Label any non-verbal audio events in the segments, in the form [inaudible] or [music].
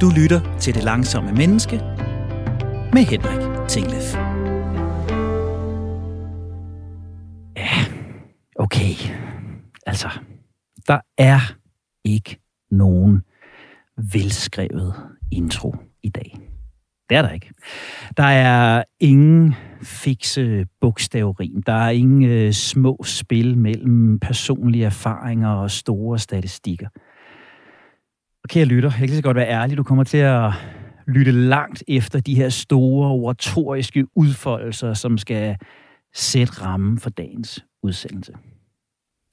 Du lytter til Det Langsomme Menneske med Henrik Tinglef. Ja, okay. Altså, der er ikke nogen velskrevet intro i dag. Det er der ikke. Der er ingen fikse bogstaverim. Der er ingen øh, små spil mellem personlige erfaringer og store statistikker. Okay, jeg lytter, jeg kan lige så godt være ærlig. Du kommer til at lytte langt efter de her store oratoriske udfoldelser, som skal sætte rammen for dagens udsendelse.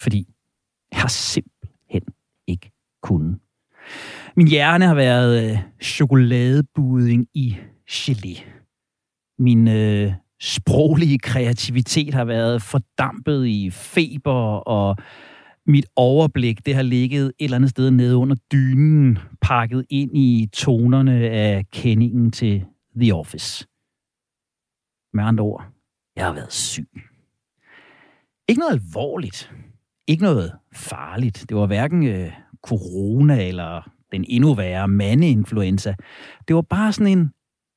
Fordi jeg har simpelthen ikke kunnet. Min hjerne har været øh, chokoladebuding i gelé. Min øh, sproglige kreativitet har været fordampet i feber, og mit overblik det har ligget et eller andet sted nede under dynen, pakket ind i tonerne af kendingen til The Office. Med andre ord, jeg har været syg. Ikke noget alvorligt. Ikke noget farligt. Det var hverken øh, corona eller den endnu værre mandeinfluenza. Det var bare sådan en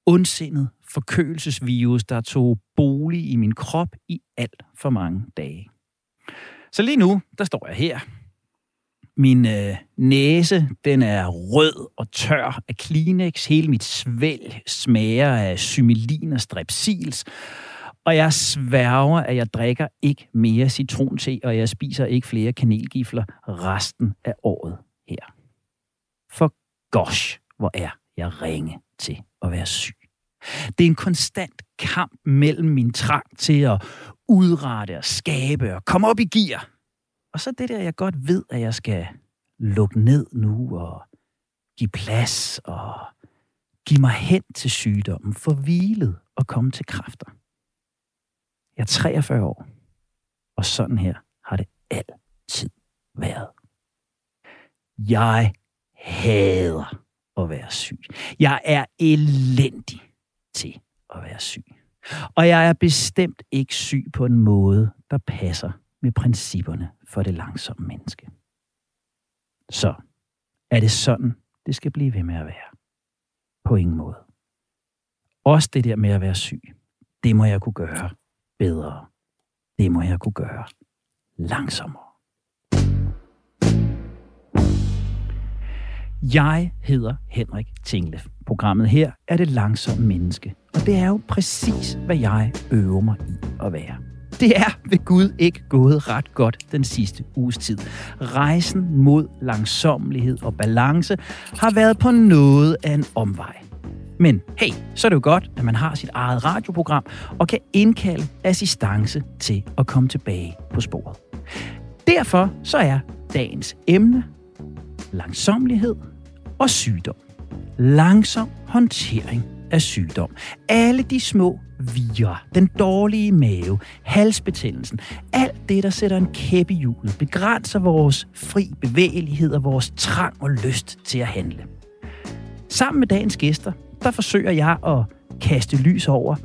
ondsindet forkølelsesvirus, der tog bolig i min krop i alt for mange dage. Så lige nu, der står jeg her. Min øh, næse, den er rød og tør af Kleenex. Hele mit svælg smager af symilin og strepsils. Og jeg sværger, at jeg drikker ikke mere citronte, og jeg spiser ikke flere kanelgifler resten af året her. For gosh, hvor er jeg ringe til at være syg. Det er en konstant kamp mellem min trang til at udrette og skabe og komme op i gear. Og så det der, jeg godt ved, at jeg skal lukke ned nu og give plads og give mig hen til sygdommen, for hvilet og komme til kræfter. Jeg er 43 år, og sådan her har det altid været. Jeg hader at være syg. Jeg er elendig til at være syg. Og jeg er bestemt ikke syg på en måde, der passer med principperne for det langsomme menneske. Så er det sådan, det skal blive ved med at være. På ingen måde. Også det der med at være syg, det må jeg kunne gøre bedre. Det må jeg kunne gøre langsommere. Jeg hedder Henrik Tinglef. Programmet her er det langsomme menneske. Og det er jo præcis, hvad jeg øver mig i at være. Det er ved Gud ikke gået ret godt den sidste uges tid. Rejsen mod langsommelighed og balance har været på noget af en omvej. Men hey, så er det jo godt, at man har sit eget radioprogram og kan indkalde assistance til at komme tilbage på sporet. Derfor så er dagens emne langsomlighed og sygdom. Langsom håndtering af sygdom. Alle de små virer, den dårlige mave, halsbetændelsen, alt det, der sætter en kæppe i hjulet, begrænser vores fri bevægelighed og vores trang og lyst til at handle. Sammen med dagens gæster, der forsøger jeg at kaste lys over,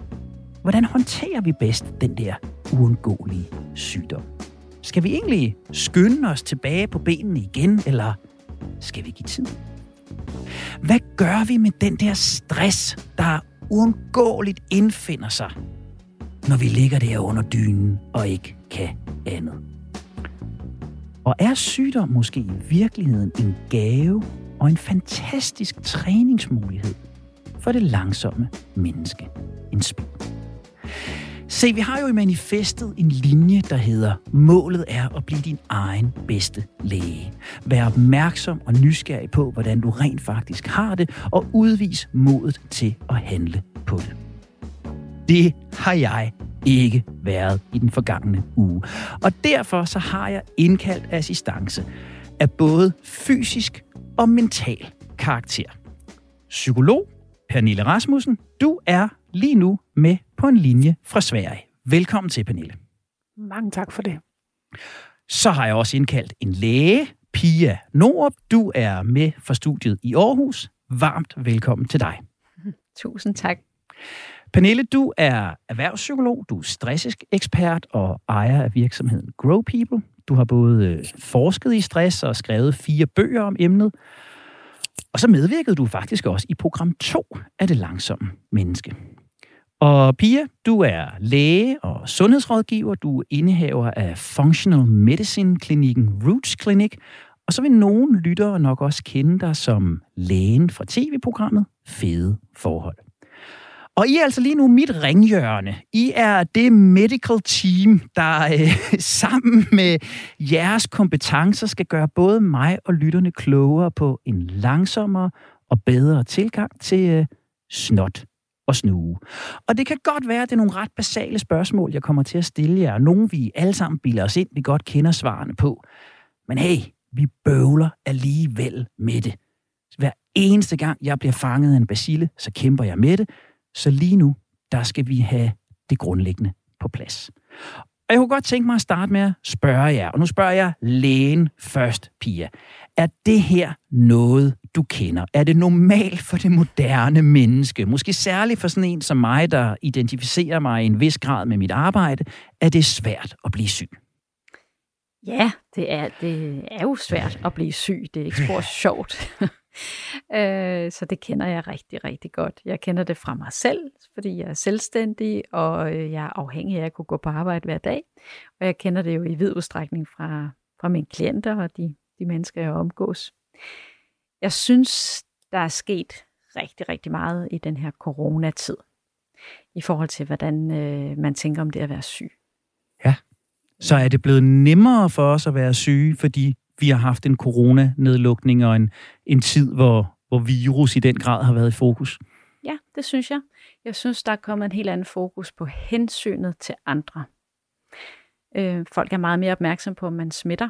hvordan håndterer vi bedst den der uundgåelige sygdom? Skal vi egentlig skynde os tilbage på benene igen, eller skal vi give tid? Hvad gør vi med den der stress, der uundgåeligt indfinder sig, når vi ligger der under dynen og ikke kan andet? Og er sygdom måske i virkeligheden en gave og en fantastisk træningsmulighed for det langsomme menneske? En spil. Se, vi har jo i manifestet en linje, der hedder, målet er at blive din egen bedste læge. Vær opmærksom og nysgerrig på, hvordan du rent faktisk har det, og udvis modet til at handle på det. Det har jeg ikke været i den forgangne uge. Og derfor så har jeg indkaldt assistance af både fysisk og mental karakter. Psykolog Pernille Rasmussen, du er lige nu med på en linje fra Sverige. Velkommen til, Pernille. Mange tak for det. Så har jeg også indkaldt en læge, Pia Norup. Du er med fra studiet i Aarhus. Varmt velkommen til dig. [laughs] Tusind tak. Pernille, du er erhvervspsykolog, du er stressisk ekspert og ejer af virksomheden Grow People. Du har både forsket i stress og skrevet fire bøger om emnet. Og så medvirkede du faktisk også i program 2 af Det Langsomme Menneske. Og Pia, du er læge og sundhedsrådgiver. Du er indehaver af Functional Medicine-klinikken Roots Clinic. Og så vil nogen lyttere nok også kende dig som lægen fra tv-programmet Fede Forhold. Og I er altså lige nu mit ringhjørne. I er det medical team, der øh, [laughs] sammen med jeres kompetencer skal gøre både mig og lytterne klogere på en langsommere og bedre tilgang til øh, snot og snue. Og det kan godt være, at det er nogle ret basale spørgsmål, jeg kommer til at stille jer. Nogle vi alle sammen bilder os ind, vi godt kender svarene på. Men hey, vi bøvler alligevel med det. Hver eneste gang, jeg bliver fanget af en basile, så kæmper jeg med det. Så lige nu, der skal vi have det grundlæggende på plads. Og jeg kunne godt tænke mig at starte med at spørge jer, og nu spørger jeg lægen først, Pia. Er det her noget, du kender? Er det normalt for det moderne menneske? Måske særligt for sådan en som mig, der identificerer mig i en vis grad med mit arbejde, er det svært at blive syg? Ja, det er, det er jo svært at blive syg. Det er ikke spor sjovt. [laughs] øh, så det kender jeg rigtig, rigtig godt. Jeg kender det fra mig selv, fordi jeg er selvstændig, og øh, jeg er afhængig af at kunne gå på arbejde hver dag. Og jeg kender det jo i vid udstrækning fra, fra mine klienter og de, de mennesker, jeg omgås. Jeg synes, der er sket rigtig, rigtig meget i den her coronatid, i forhold til, hvordan øh, man tænker om det at være syg. Ja, så er det blevet nemmere for os at være syge, fordi vi har haft en coronanedlukning og en, en tid, hvor, hvor virus i den grad har været i fokus. Ja, det synes jeg. Jeg synes, der er kommet en helt anden fokus på hensynet til andre. Øh, folk er meget mere opmærksom på, om man smitter,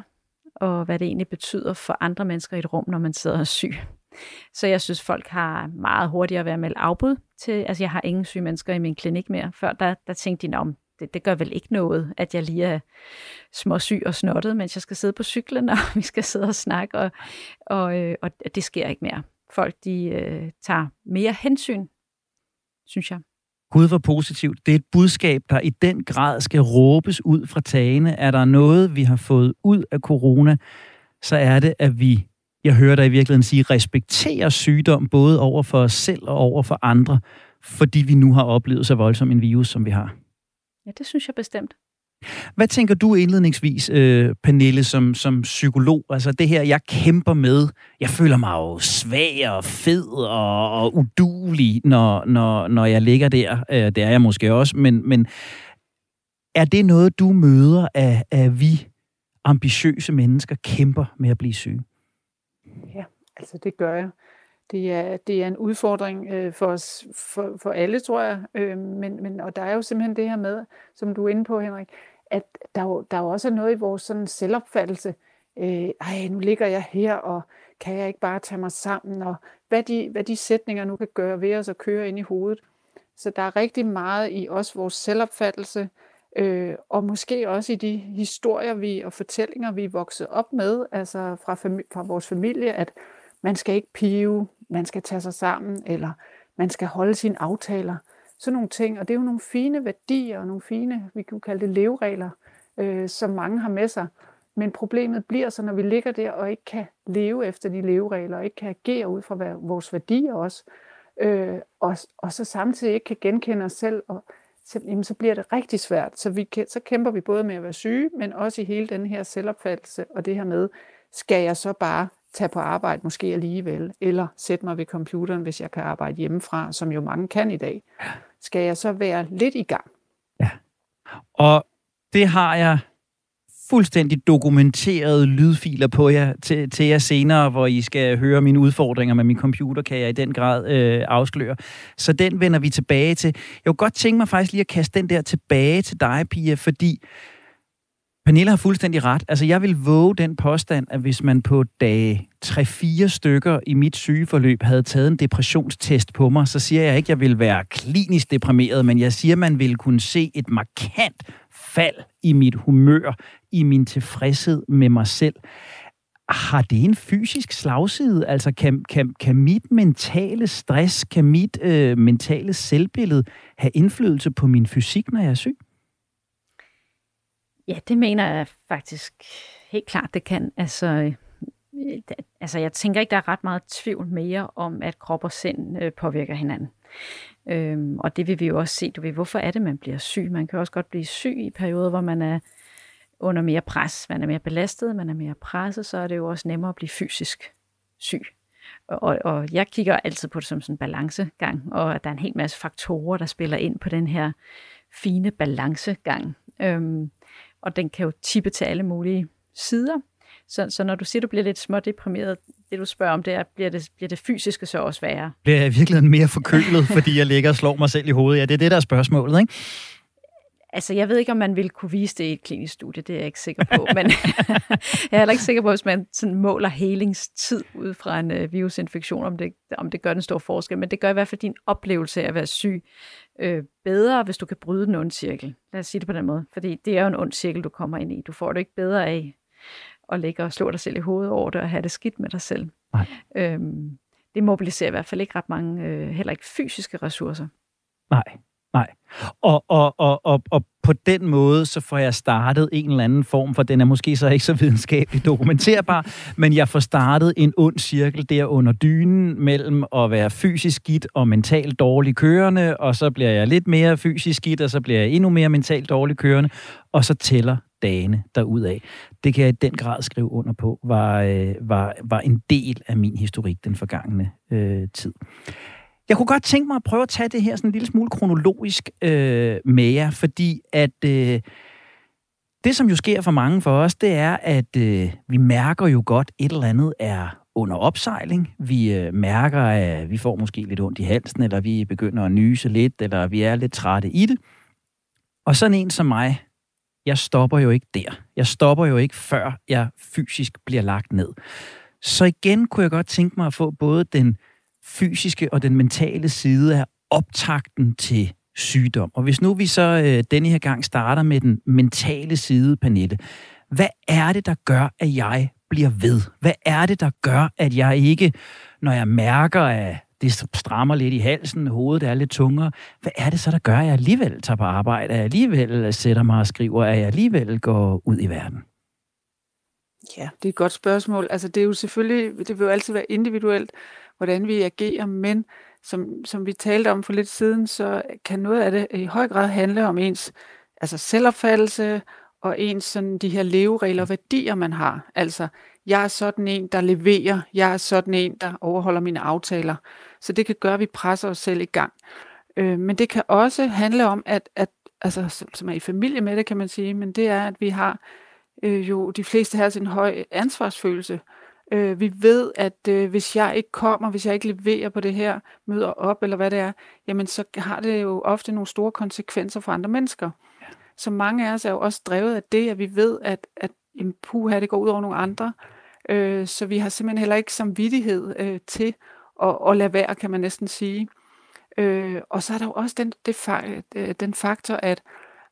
og hvad det egentlig betyder for andre mennesker i et rum, når man sidder og syg. Så jeg synes, folk har meget hurtigere ved at melde afbud til, altså jeg har ingen syge mennesker i min klinik mere. Før der, der tænkte de, om det, det gør vel ikke noget, at jeg lige er småsyg og snottet, mens jeg skal sidde på cyklen, [laughs] og vi skal sidde og snakke, og, og, øh, og det sker ikke mere. Folk, de øh, tager mere hensyn, synes jeg. Gud var positivt. Det er et budskab, der i den grad skal råbes ud fra tagene. Er der noget, vi har fået ud af corona, så er det, at vi, jeg hører dig i virkeligheden sige, respekterer sygdom både over for os selv og over for andre, fordi vi nu har oplevet så voldsom en virus, som vi har. Ja, det synes jeg bestemt. Hvad tænker du indledningsvis, øh, Pernille, som, som psykolog? Altså det her, jeg kæmper med. Jeg føler mig jo svag og fed og, og udulig, når, når, når jeg ligger der. Øh, det er jeg måske også, men, men er det noget, du møder at, at vi ambitiøse mennesker kæmper med at blive syge? Ja, altså det gør jeg det er, det er en udfordring øh, for os, for, for alle, tror jeg. Øh, men, men, og der er jo simpelthen det her med, som du er inde på, Henrik, at der jo, der jo også er noget i vores sådan selvopfattelse. Øh, ej, nu ligger jeg her, og kan jeg ikke bare tage mig sammen? Og hvad de, hvad de sætninger nu kan gøre ved os og køre ind i hovedet. Så der er rigtig meget i os vores selvopfattelse, øh, og måske også i de historier vi og fortællinger, vi er vokset op med, altså fra, fami- fra vores familie, at man skal ikke pive, man skal tage sig sammen, eller man skal holde sine aftaler. Sådan nogle ting, og det er jo nogle fine værdier og nogle fine, vi kan kalde det leveregler, øh, som mange har med sig. Men problemet bliver så, når vi ligger der og ikke kan leve efter de leveregler, og ikke kan agere ud fra vores værdier også, øh, og, og så samtidig ikke kan genkende os selv, og, så, jamen, så bliver det rigtig svært. Så, vi, så kæmper vi både med at være syge, men også i hele den her selvopfattelse, og det her med, skal jeg så bare tage på arbejde måske alligevel, eller sætte mig ved computeren, hvis jeg kan arbejde hjemmefra, som jo mange kan i dag. Skal jeg så være lidt i gang? Ja. Og det har jeg fuldstændig dokumenterede lydfiler på jer til, til jer senere, hvor I skal høre mine udfordringer med min computer, kan jeg i den grad øh, afsløre. Så den vender vi tilbage til. Jeg kunne godt tænke mig faktisk lige at kaste den der tilbage til dig, Pia, fordi Pernille har fuldstændig ret. Altså, jeg vil våge den påstand, at hvis man på dage 3-4 stykker i mit sygeforløb havde taget en depressionstest på mig, så siger jeg ikke, at jeg vil være klinisk deprimeret, men jeg siger, at man ville kunne se et markant fald i mit humør, i min tilfredshed med mig selv. Har det en fysisk slagside? Altså, kan, kan, kan mit mentale stress, kan mit øh, mentale selvbillede have indflydelse på min fysik, når jeg er syg? Ja, det mener jeg faktisk helt klart, det kan. Altså, øh, altså jeg tænker ikke, der er ret meget tvivl mere om, at krop og sind øh, påvirker hinanden. Øhm, og det vil vi jo også se. Du ved, hvorfor er det, man bliver syg? Man kan også godt blive syg i perioder, hvor man er under mere pres. Man er mere belastet, man er mere presset, så er det jo også nemmere at blive fysisk syg. Og, og jeg kigger altid på det som sådan en balancegang, og at der er en hel masse faktorer, der spiller ind på den her fine balancegang. Øhm, og den kan jo tippe til alle mulige sider. Så, så når du siger, du bliver lidt smådeprimeret, det du spørger om, det er, bliver det, bliver det fysiske så også værre? Bliver jeg virkelig mere forkølet, fordi jeg ligger og slår mig selv i hovedet? Ja, det er det, der er spørgsmålet, ikke? Altså, jeg ved ikke, om man vil kunne vise det i et klinisk studie, det er jeg ikke sikker på, men [laughs] jeg er heller ikke sikker på, hvis man sådan måler helingstid ud fra en uh, virusinfektion, om det, om det gør den store forskel, men det gør i hvert fald din oplevelse af at være syg øh, bedre, hvis du kan bryde den onde cirkel. Lad os sige det på den måde, fordi det er jo en ond cirkel, du kommer ind i. Du får det ikke bedre af at ligge og slå dig selv i hovedet over det og have det skidt med dig selv. Nej. Øhm, det mobiliserer i hvert fald ikke ret mange, øh, heller ikke fysiske ressourcer. Nej, nej. Og, og, og, og, og på den måde, så får jeg startet en eller anden form, for den er måske så ikke så videnskabeligt dokumenterbar, [laughs] men jeg får startet en ond cirkel der under dynen mellem at være fysisk skidt og mentalt dårlig kørende, og så bliver jeg lidt mere fysisk skidt, og så bliver jeg endnu mere mentalt dårlig kørende, og så tæller dagene derudaf. Det kan jeg i den grad skrive under på, var, øh, var, var en del af min historik den forgangne øh, tid. Jeg kunne godt tænke mig at prøve at tage det her sådan en lille smule kronologisk øh, med jer, fordi at øh, det, som jo sker for mange for os, det er, at øh, vi mærker jo godt, et eller andet er under opsejling. Vi øh, mærker, at vi får måske lidt ondt i halsen, eller vi begynder at nyse lidt, eller vi er lidt trætte i det. Og sådan en som mig, jeg stopper jo ikke der. Jeg stopper jo ikke, før jeg fysisk bliver lagt ned. Så igen kunne jeg godt tænke mig at få både den fysiske og den mentale side af optakten til sygdom. Og hvis nu vi så øh, denne her gang starter med den mentale side, Pernille, hvad er det, der gør, at jeg bliver ved? Hvad er det, der gør, at jeg ikke, når jeg mærker, at det strammer lidt i halsen, hovedet er lidt tungere, hvad er det så, der gør, at jeg alligevel tager på arbejde, at jeg alligevel sætter mig og skriver, at jeg alligevel går ud i verden? Ja, det er et godt spørgsmål. Altså, det er jo selvfølgelig, det vil jo altid være individuelt, hvordan vi agerer, men som, som vi talte om for lidt siden, så kan noget af det i høj grad handle om ens altså selvopfattelse og ens sådan de her leveregler og værdier, man har. Altså, jeg er sådan en, der leverer, jeg er sådan en, der overholder mine aftaler. Så det kan gøre, at vi presser os selv i gang. Øh, men det kan også handle om, at, at altså, som er i familie med det, kan man sige, men det er, at vi har øh, jo de fleste her en høj ansvarsfølelse. Øh, vi ved, at øh, hvis jeg ikke kommer, hvis jeg ikke leverer på det her, møder op, eller hvad det er, jamen så har det jo ofte nogle store konsekvenser for andre mennesker. Ja. Så mange af os er jo også drevet af det, at vi ved, at, at en puha, det går ud over nogle andre. Øh, så vi har simpelthen heller ikke samvittighed øh, til at, at lade være, kan man næsten sige. Øh, og så er der jo også den, det, øh, den faktor, at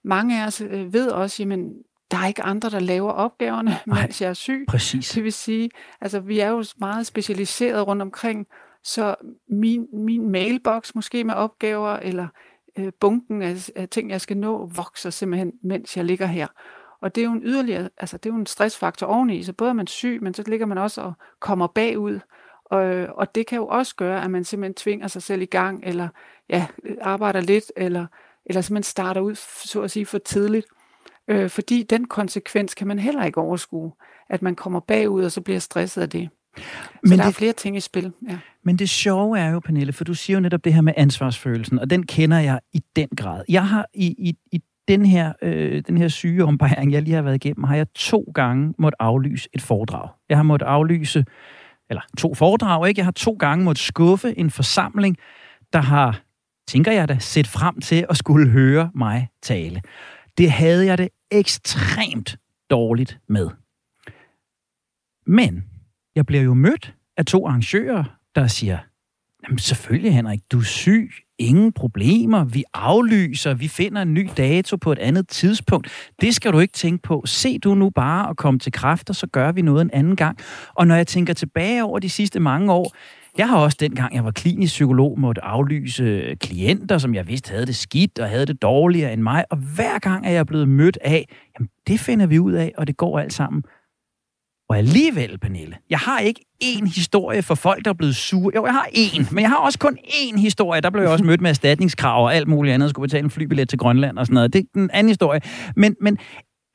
mange af os øh, ved også, jamen der er ikke andre, der laver opgaverne, [laughs] Nej, mens jeg er syg. Præcis. Det vil sige, altså vi er jo meget specialiseret rundt omkring, så min, min mailbox måske med opgaver, eller øh, bunken af, af ting, jeg skal nå, vokser simpelthen, mens jeg ligger her. Og det er jo en yderligere, altså det er jo en stressfaktor oveni, så både er man syg, men så ligger man også og kommer bagud. Og, og det kan jo også gøre, at man simpelthen tvinger sig selv i gang, eller ja, arbejder lidt, eller, eller simpelthen starter ud, så at sige, for tidligt. Øh, fordi den konsekvens kan man heller ikke overskue, at man kommer bagud, og så bliver stresset af det. Så men der det, er flere ting i spil. Ja. Men det sjove er jo, Pernille, for du siger jo netop det her med ansvarsfølelsen, og den kender jeg i den grad. Jeg har i, i, i den her, øh, den her sygeombæring, jeg lige har været igennem, har jeg to gange måtte aflyse et foredrag. Jeg har måttet aflyse, eller to foredrag, ikke? Jeg har to gange måttet skuffe en forsamling, der har, tænker jeg da, set frem til at skulle høre mig tale. Det havde jeg det ekstremt dårligt med. Men jeg bliver jo mødt af to arrangører, der siger, Jamen selvfølgelig Henrik, du er syg, ingen problemer, vi aflyser, vi finder en ny dato på et andet tidspunkt. Det skal du ikke tænke på. Se du nu bare at komme til kræfter, så gør vi noget en anden gang. Og når jeg tænker tilbage over de sidste mange år, jeg har også dengang, jeg var klinisk psykolog, måtte aflyse klienter, som jeg vidste havde det skidt og havde det dårligere end mig. Og hver gang er jeg blevet mødt af, jamen det finder vi ud af, og det går alt sammen. Og alligevel, Pernille, jeg har ikke én historie for folk, der er blevet sure. Jo, jeg har én, men jeg har også kun én historie. Der blev jeg også mødt med erstatningskrav og alt muligt andet. Jeg skulle betale en flybillet til Grønland og sådan noget. Det er en anden historie. Men, men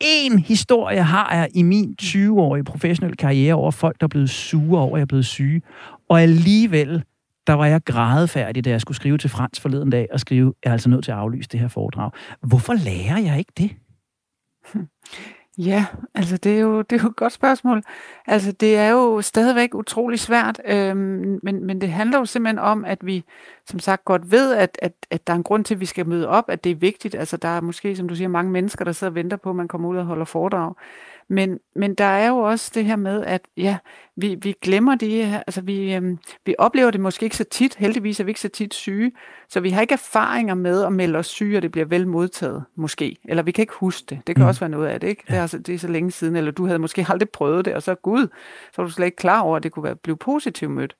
én historie har jeg i min 20-årige professionelle karriere over folk, der er blevet sure over, at jeg er blevet syge. Og alligevel, der var jeg grædefærdig, da jeg skulle skrive til Frans forleden dag og skrive, jeg er altså nødt til at aflyse det her foredrag. Hvorfor lærer jeg ikke det? Ja, altså det er, jo, det er jo et godt spørgsmål. Altså det er jo stadigvæk utrolig svært, øhm, men, men det handler jo simpelthen om, at vi som sagt godt ved, at, at, at der er en grund til, at vi skal møde op, at det er vigtigt. Altså der er måske, som du siger, mange mennesker, der sidder og venter på, at man kommer ud og holder foredrag. Men, men der er jo også det her med, at ja, vi, vi glemmer det her, altså vi, øhm, vi oplever det måske ikke så tit, heldigvis er vi ikke så tit syge, så vi har ikke erfaringer med at melde os syge, og det bliver vel modtaget, måske. Eller vi kan ikke huske det. Det kan mm. også være noget af det, ikke? Ja. Det, er, altså, det er så længe siden, eller du havde måske aldrig prøvet det, og så gud, så er du slet ikke klar over, at det kunne være, blive positivt mødt.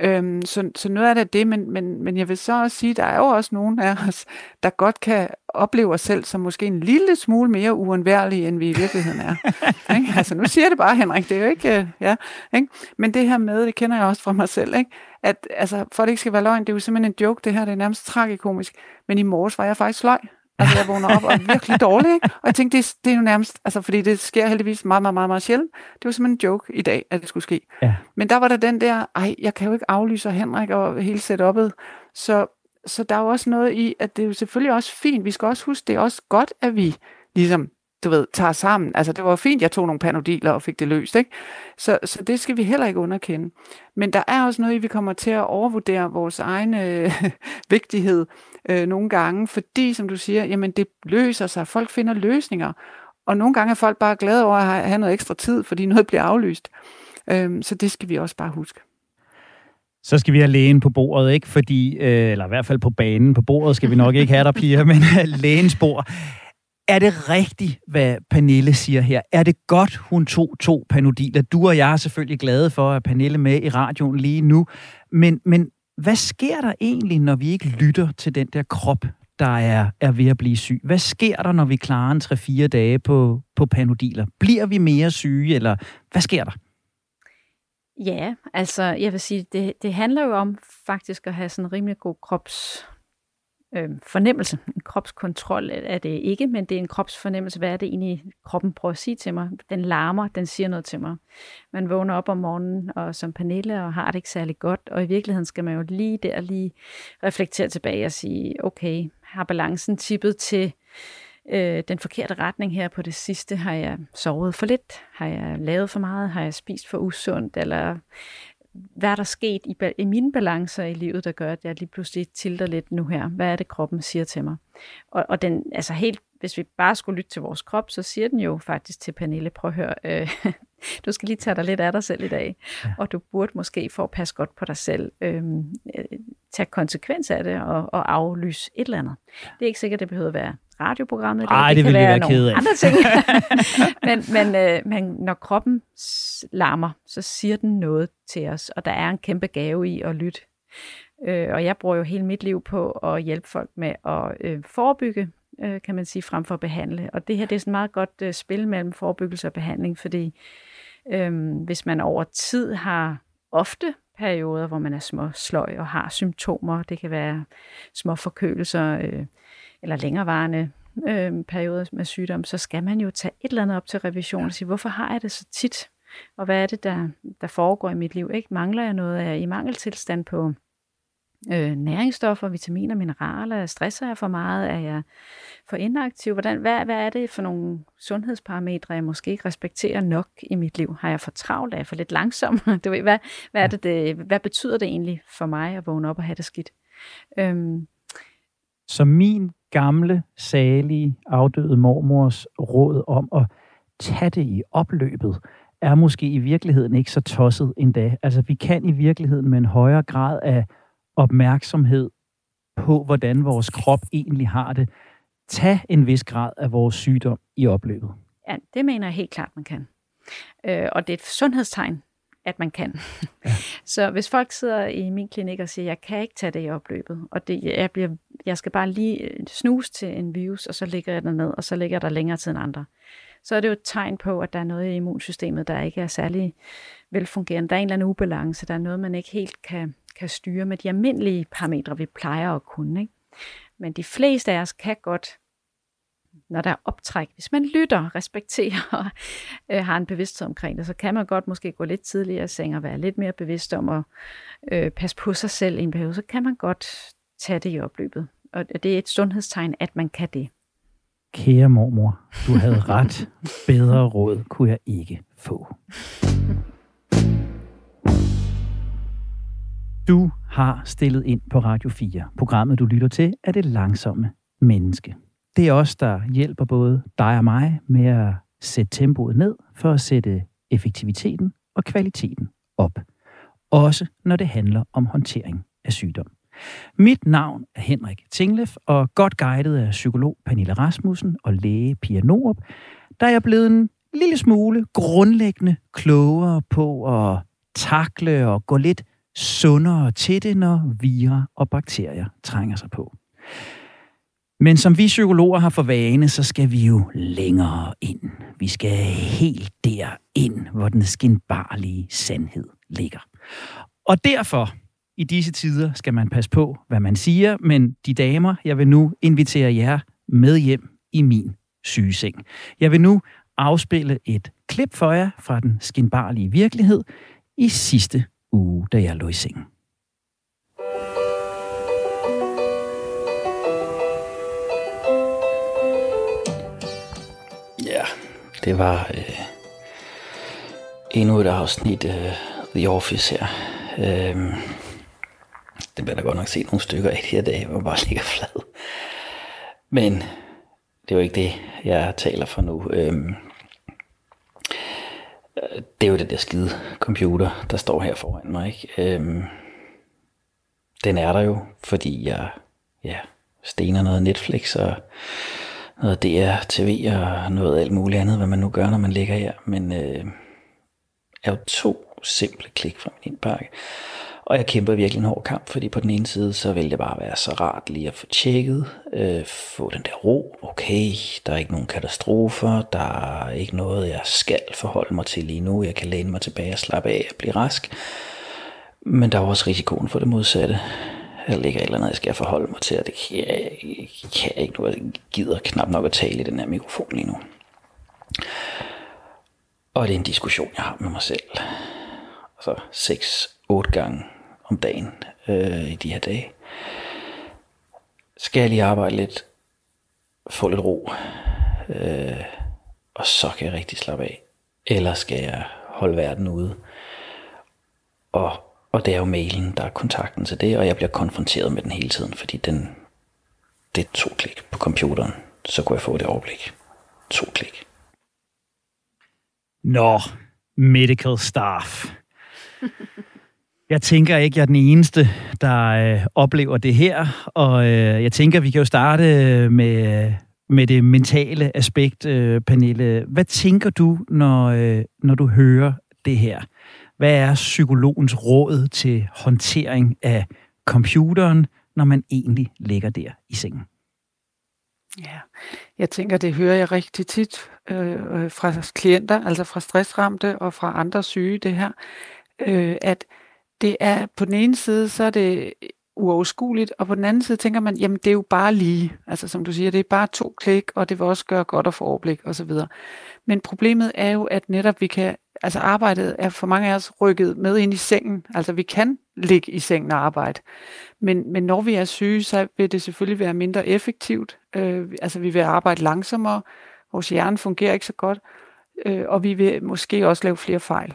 Øhm, så, så noget af det er det, men, men, men jeg vil så også sige, der er jo også nogen af os, der godt kan opleve os selv som måske en lille smule mere uundværlige, end vi i virkeligheden er. [laughs] ikke? Altså nu siger jeg det bare, Henrik, det er jo ikke, uh, ja, ikke? men det her med, det kender jeg også fra mig selv, ikke? at altså, for at det ikke skal være løgn, det er jo simpelthen en joke, det her, det er nærmest tragikomisk, men i morges var jeg faktisk løg. Altså, jeg vågner op og er virkelig dårlig, ikke? Og jeg tænkte, det, det er jo nærmest, altså, fordi det sker heldigvis meget, meget, meget, meget sjældent. Det var simpelthen en joke i dag, at det skulle ske. Ja. Men der var der den der, ej, jeg kan jo ikke aflyse Henrik og hele setup'et. Så, så der er jo også noget i, at det er jo selvfølgelig også fint. Vi skal også huske, det er også godt, at vi ligesom du ved, tager sammen. Altså, det var fint, jeg tog nogle panodiler og fik det løst, ikke? Så, så det skal vi heller ikke underkende. Men der er også noget i, vi kommer til at overvurdere vores egen øh, [laughs] vigtighed øh, nogle gange, fordi, som du siger, jamen det løser sig. Folk finder løsninger. Og nogle gange er folk bare glade over at have noget ekstra tid, fordi noget bliver aflyst. Øh, så det skal vi også bare huske. Så skal vi have lægen på bordet, ikke? Fordi, øh, eller i hvert fald på banen. På bordet skal vi nok ikke have der, piger, [laughs] men øh, lægens bord. Er det rigtigt, hvad Pernille siger her? Er det godt, hun tog to panodiler? Du og jeg er selvfølgelig glade for, at Pernille med i radioen lige nu. Men, men hvad sker der egentlig, når vi ikke lytter til den der krop, der er, er ved at blive syg? Hvad sker der, når vi klarer en 3-4 dage på, på panodiler? Bliver vi mere syge, eller hvad sker der? Ja, altså jeg vil sige, det, det handler jo om faktisk at have sådan en rimelig god krops øh, fornemmelse. En kropskontrol øh, er det ikke, men det er en kropsfornemmelse. Hvad er det egentlig, kroppen prøver at sige til mig? Den larmer, den siger noget til mig. Man vågner op om morgenen og som Pernille og har det ikke særlig godt, og i virkeligheden skal man jo lige der lige reflektere tilbage og sige, okay, har balancen tippet til øh, den forkerte retning her på det sidste? Har jeg sovet for lidt? Har jeg lavet for meget? Har jeg spist for usundt? Eller hvad er der sket i, i mine balancer i livet, der gør, at jeg lige pludselig tilter lidt nu her? Hvad er det, kroppen siger til mig? Og, og den, altså helt, hvis vi bare skulle lytte til vores krop, så siger den jo faktisk til Pernille, prøv at høre, øh, [laughs] du skal lige tage dig lidt af dig selv i dag, ja. og du burde måske for at passe godt på dig selv, øh, tage konsekvens af det og, og aflyse et eller andet. Det er ikke sikkert, det behøver at være radioprogrammet. Ej, det, det kan være, være nogle andre ting. [laughs] [laughs] men, men, øh, men når kroppen larmer, så siger den noget til os, og der er en kæmpe gave i at lytte. Øh, og jeg bruger jo hele mit liv på at hjælpe folk med at øh, forebygge, øh, kan man sige, frem for at behandle. Og det her det er sådan meget godt øh, spil mellem forebyggelse og behandling, fordi øh, hvis man over tid har ofte perioder, hvor man er små sløj og har symptomer, det kan være små forkølelser, øh, eller længerevarende øh, perioder med sygdom, så skal man jo tage et eller andet op til revision og sige, hvorfor har jeg det så tit? Og hvad er det, der, der foregår i mit liv? Ikke? Mangler jeg noget? af i mangeltilstand på øh, næringsstoffer, vitaminer, mineraler? Stresser jeg for meget? Er jeg for inaktiv? Hvordan, hvad, hvad er det for nogle sundhedsparametre, jeg måske ikke respekterer nok i mit liv? Har jeg for travlt? Er jeg for lidt langsom? [laughs] Du ved, hvad, hvad, er det, det, hvad betyder det egentlig for mig at vågne op og have det skidt? Øhm, så min gamle, salige, afdøde mormors råd om at tage det i opløbet, er måske i virkeligheden ikke så tosset endda. Altså, vi kan i virkeligheden med en højere grad af opmærksomhed på, hvordan vores krop egentlig har det, tage en vis grad af vores sygdom i opløbet. Ja, det mener jeg helt klart, man kan. Øh, og det er et sundhedstegn, at man kan. [laughs] Ja. Så hvis folk sidder i min klinik og siger, jeg kan ikke tage det i opløbet, og det, jeg, bliver, jeg skal bare lige snuse til en virus, og så ligger jeg der ned, og så ligger der længere tid end andre, så er det jo et tegn på, at der er noget i immunsystemet, der ikke er særlig velfungerende. Der er en eller anden ubalance, der er noget, man ikke helt kan, kan styre med de almindelige parametre, vi plejer at kunne. Ikke? Men de fleste af os kan godt når der er optræk. Hvis man lytter, respekterer [laughs] og øh, har en bevidsthed omkring det, så kan man godt måske gå lidt tidligere i seng og være lidt mere bevidst om at øh, passe på sig selv i en periode. Så kan man godt tage det i opløbet. Og det er et sundhedstegn, at man kan det. Kære mormor, du havde ret. Bedre råd kunne jeg ikke få. Du har stillet ind på Radio 4. Programmet, du lytter til, er det langsomme menneske. Det er os, der hjælper både dig og mig med at sætte tempoet ned for at sætte effektiviteten og kvaliteten op. Også når det handler om håndtering af sygdom. Mit navn er Henrik Tinglef, og godt guidet af psykolog Pernille Rasmussen og læge Pia Norup, der er jeg blevet en lille smule grundlæggende klogere på at takle og gå lidt sundere til det, når virer og bakterier trænger sig på. Men som vi psykologer har for vane, så skal vi jo længere ind. Vi skal helt derind, hvor den skinbarlige sandhed ligger. Og derfor, i disse tider, skal man passe på, hvad man siger, men de damer, jeg vil nu invitere jer med hjem i min sygeseng. Jeg vil nu afspille et klip for jer fra den skinbarlige virkelighed i sidste uge, da jeg lå i sengen. Det var øh, endnu et afsnit af uh, The Office her. Øh, det bliver der godt nok set nogle stykker af de her dage, hvor bare ligger flad. Men det er jo ikke det, jeg taler for nu. Øh, det er jo det der skide computer, der står her foran mig. Ikke? Øhm, den er der jo, fordi jeg ja, stener noget Netflix og noget DR, TV og noget alt muligt andet, hvad man nu gør, når man ligger her. Men øh, er jo to simple klik fra min indbakke. Og jeg kæmper virkelig en hård kamp, fordi på den ene side, så vil det bare være så rart lige at få tjekket, øh, få den der ro. Okay, der er ikke nogen katastrofer, der er ikke noget, jeg skal forholde mig til lige nu. Jeg kan læne mig tilbage og slappe af og blive rask. Men der er også risikoen for det modsatte. Der ligger et eller andet, jeg skal forholde mig til, og det kan jeg, kan jeg ikke nu. Jeg gider knap nok at tale i den her mikrofon lige nu. Og det er en diskussion, jeg har med mig selv. Altså 6-8 gange om dagen øh, i de her dage. Skal jeg lige arbejde lidt, få lidt ro, øh, og så kan jeg rigtig slappe af. Eller skal jeg holde verden ude? Og, og det er jo mailen, der er kontakten til det, og jeg bliver konfronteret med den hele tiden, fordi den, det er to klik på computeren, så kunne jeg få det overblik. To klik. Nå, medical staff. Jeg tænker ikke, jeg er den eneste, der øh, oplever det her, og øh, jeg tænker, vi kan jo starte øh, med, med det mentale aspekt, øh, Pernille. Hvad tænker du, når, øh, når du hører det her? Hvad er psykologens råd til håndtering af computeren, når man egentlig ligger der i sengen? Ja, jeg tænker, det hører jeg rigtig tit øh, øh fra klienter, altså fra stressramte og fra andre syge, det her, øh, at det er på den ene side, så er det uoverskueligt, og på den anden side tænker man, jamen det er jo bare lige, altså som du siger, det er bare to klik, og det vil også gøre godt at få overblik osv. Men problemet er jo, at netop vi kan, altså arbejdet er for mange af os rykket med ind i sengen, altså vi kan ligge i sengen og arbejde, men, men når vi er syge, så vil det selvfølgelig være mindre effektivt, øh, altså vi vil arbejde langsommere, vores hjerne fungerer ikke så godt, øh, og vi vil måske også lave flere fejl.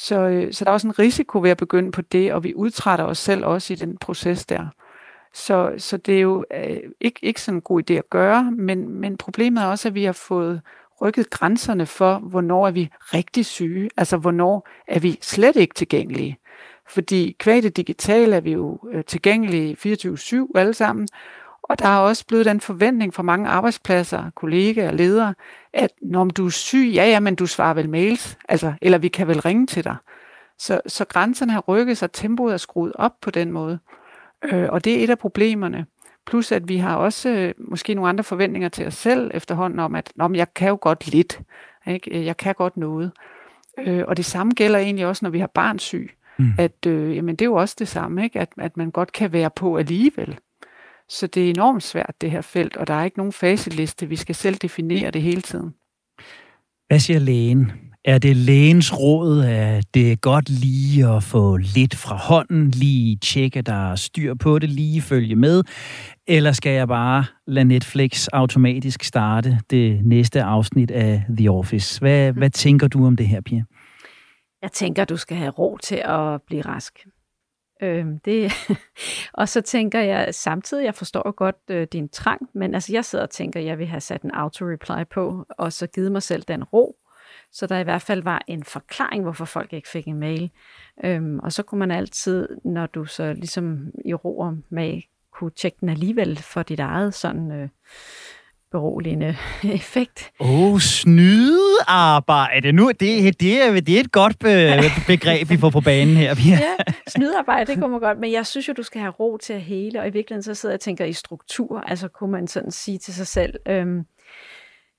Så, øh, så der er også en risiko ved at begynde på det, og vi udtrætter os selv også i den proces der. Så, så det er jo øh, ikke, ikke sådan en god idé at gøre, men, men problemet er også, at vi har fået rykket grænserne for, hvornår er vi rigtig syge, altså hvornår er vi slet ikke tilgængelige. Fordi kvæg det digitale er vi jo øh, tilgængelige 24-7 alle sammen, og der er også blevet den forventning fra mange arbejdspladser, kollegaer og ledere, at når du er syg, ja, ja, men du svarer vel mails, altså, eller vi kan vel ringe til dig. Så, så grænserne har rykket sig, tempoet er skruet op på den måde. Øh, og det er et af problemerne. Plus at vi har også øh, måske nogle andre forventninger til os selv efterhånden om, at Nå, jeg kan jo godt lidt. Ikke? Jeg kan godt noget. Øh, og det samme gælder egentlig også, når vi har barnsyg. Mm. At øh, jamen, det er jo også det samme, ikke? At, at man godt kan være på alligevel. Så det er enormt svært, det her felt, og der er ikke nogen facitliste. Vi skal selv definere det hele tiden. Hvad siger lægen? Er det lægens råd, at det er godt lige at få lidt fra hånden, lige tjekke, der er styr på det, lige følge med? Eller skal jeg bare lade Netflix automatisk starte det næste afsnit af The Office? Hvad, hvad tænker du om det her, Pia? Jeg tænker, du skal have ro til at blive rask. Øh, det, [laughs] og så tænker jeg samtidig, jeg forstår godt øh, din trang, men altså jeg sidder og tænker, jeg vil have sat en auto-reply på, og så givet mig selv den ro, så der i hvert fald var en forklaring, hvorfor folk ikke fik en mail. Øhm, og så kunne man altid, når du så ligesom i ro med kunne tjekke den alligevel for dit eget sådan øh, beroligende [laughs] effekt. Åh, oh, snydearbejde. Nu, det, det, er, det er et godt be, begreb, vi får på banen her. [laughs] ja, snydearbejde, det man godt, men jeg synes jo, du skal have ro til at hele, og i virkeligheden så sidder jeg og tænker i struktur, altså kunne man sådan sige til sig selv, øhm,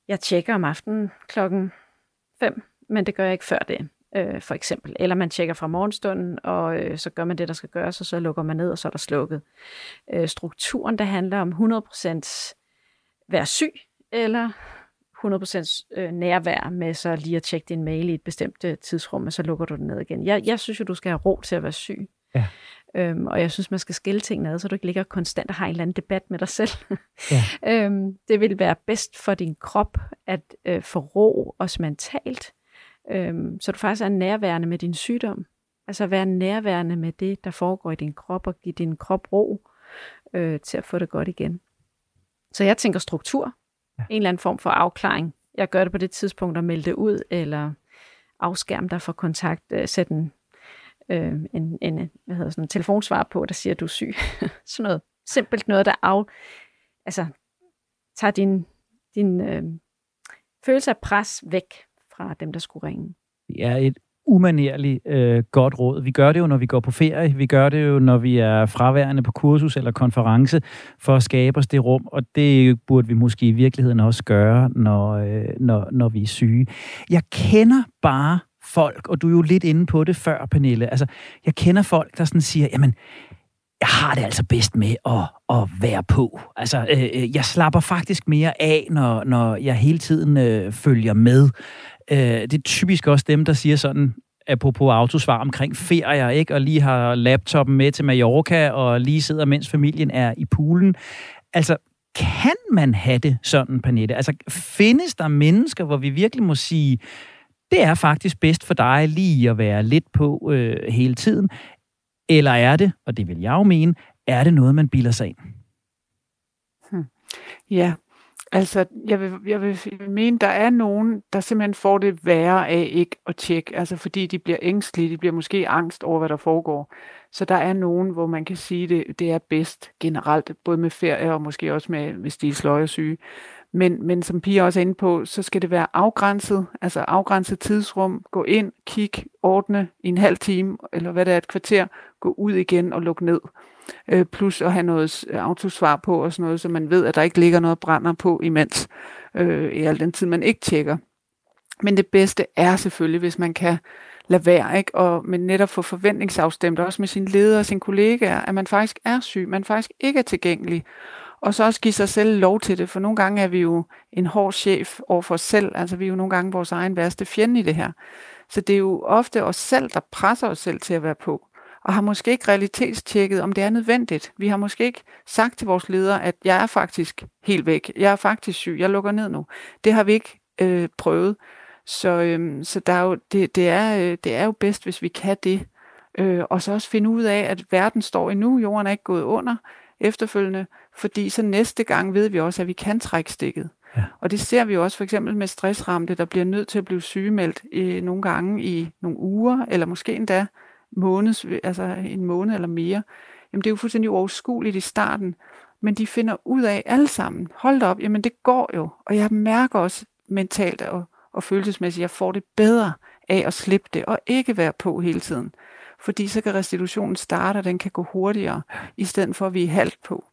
jeg tjekker om aftenen klokken 5, men det gør jeg ikke før det, øh, for eksempel. Eller man tjekker fra morgenstunden, og øh, så gør man det, der skal gøres, og så lukker man ned, og så er der slukket. Øh, strukturen, der handler om 100% være syg, eller 100% øh, nærvær med så lige at tjekke din mail i et bestemt øh, tidsrum, og så lukker du den ned igen. Jeg, jeg synes jo, du skal have ro til at være syg. Ja. Øhm, og jeg synes, man skal skille tingene ad, så du ikke ligger konstant og har en eller anden debat med dig selv. Ja. [laughs] øhm, det vil være bedst for din krop at øh, få ro, også mentalt, øhm, så du faktisk er nærværende med din sygdom. Altså være nærværende med det, der foregår i din krop, og give din krop ro øh, til at få det godt igen. Så jeg tænker struktur, ja. en eller anden form for afklaring. Jeg gør det på det tidspunkt og melde det ud, eller afskærm dig for kontakt, øh, sæt en øh, en, en hvad hedder sådan, en telefonsvar på, der siger, at du er syg. [laughs] sådan noget simpelt noget, der af, altså, tager din, din øh, følelse af pres væk fra dem, der skulle ringe. Det er et umanerligt øh, godt råd. Vi gør det jo, når vi går på ferie. Vi gør det jo, når vi er fraværende på kursus eller konference, for at skabe os det rum, og det burde vi måske i virkeligheden også gøre, når, øh, når, når vi er syge. Jeg kender bare folk, og du er jo lidt inde på det før, Pernille. Altså, jeg kender folk, der sådan siger, jamen, jeg har det altså bedst med at, at være på. Altså, øh, øh, jeg slapper faktisk mere af, når, når jeg hele tiden øh, følger med. Øh, det er typisk også dem, der siger sådan, apropos autosvar omkring ferier, ikke? og lige har laptopen med til Mallorca, og lige sidder, mens familien er i poolen. Altså, kan man have det sådan, Panette? Altså, findes der mennesker, hvor vi virkelig må sige, det er faktisk bedst for dig lige at være lidt på øh, hele tiden. Eller er det, og det vil jeg jo mene, er det noget, man bilder sig ind? Hmm. Ja, altså jeg vil, jeg vil mene, der er nogen, der simpelthen får det værre af ikke at tjekke, altså fordi de bliver ængstlige, de bliver måske angst over, hvad der foregår. Så der er nogen, hvor man kan sige, det, det er bedst generelt, både med ferie og måske også med, hvis de er sløjesyge. Men, men som Pia også er inde på, så skal det være afgrænset, altså afgrænset tidsrum, gå ind, kig, ordne i en halv time, eller hvad det er, et kvarter, gå ud igen og lukke ned. Øh, plus at have noget autosvar på og sådan noget, så man ved, at der ikke ligger noget brænder på imens, øh, i al den tid, man ikke tjekker. Men det bedste er selvfølgelig, hvis man kan lade være, ikke? Og, men netop få forventningsafstemt også med sine ledere og sine kollegaer, at man faktisk er syg, man faktisk ikke er tilgængelig, og så også give sig selv lov til det, for nogle gange er vi jo en hård chef over for os selv. Altså vi er jo nogle gange vores egen værste fjende i det her. Så det er jo ofte os selv, der presser os selv til at være på. Og har måske ikke realitetstjekket, om det er nødvendigt. Vi har måske ikke sagt til vores ledere, at jeg er faktisk helt væk. Jeg er faktisk syg. Jeg lukker ned nu. Det har vi ikke øh, prøvet. Så, øh, så der er jo, det, det, er, øh, det er jo bedst, hvis vi kan det. Øh, og så også finde ud af, at verden står endnu. Jorden er ikke gået under efterfølgende, fordi så næste gang ved vi også, at vi kan trække stikket. Ja. Og det ser vi jo også for eksempel med stressramte, der bliver nødt til at blive sygemeldt øh, nogle gange i nogle uger, eller måske endda måneds, altså en måned eller mere. Jamen det er jo fuldstændig uoverskueligt i starten, men de finder ud af alle sammen, hold op, jamen det går jo, og jeg mærker også mentalt og, og følelsesmæssigt, at jeg får det bedre af at slippe det, og ikke være på hele tiden fordi så kan restitutionen starte, og den kan gå hurtigere, i stedet for at vi er halvt på.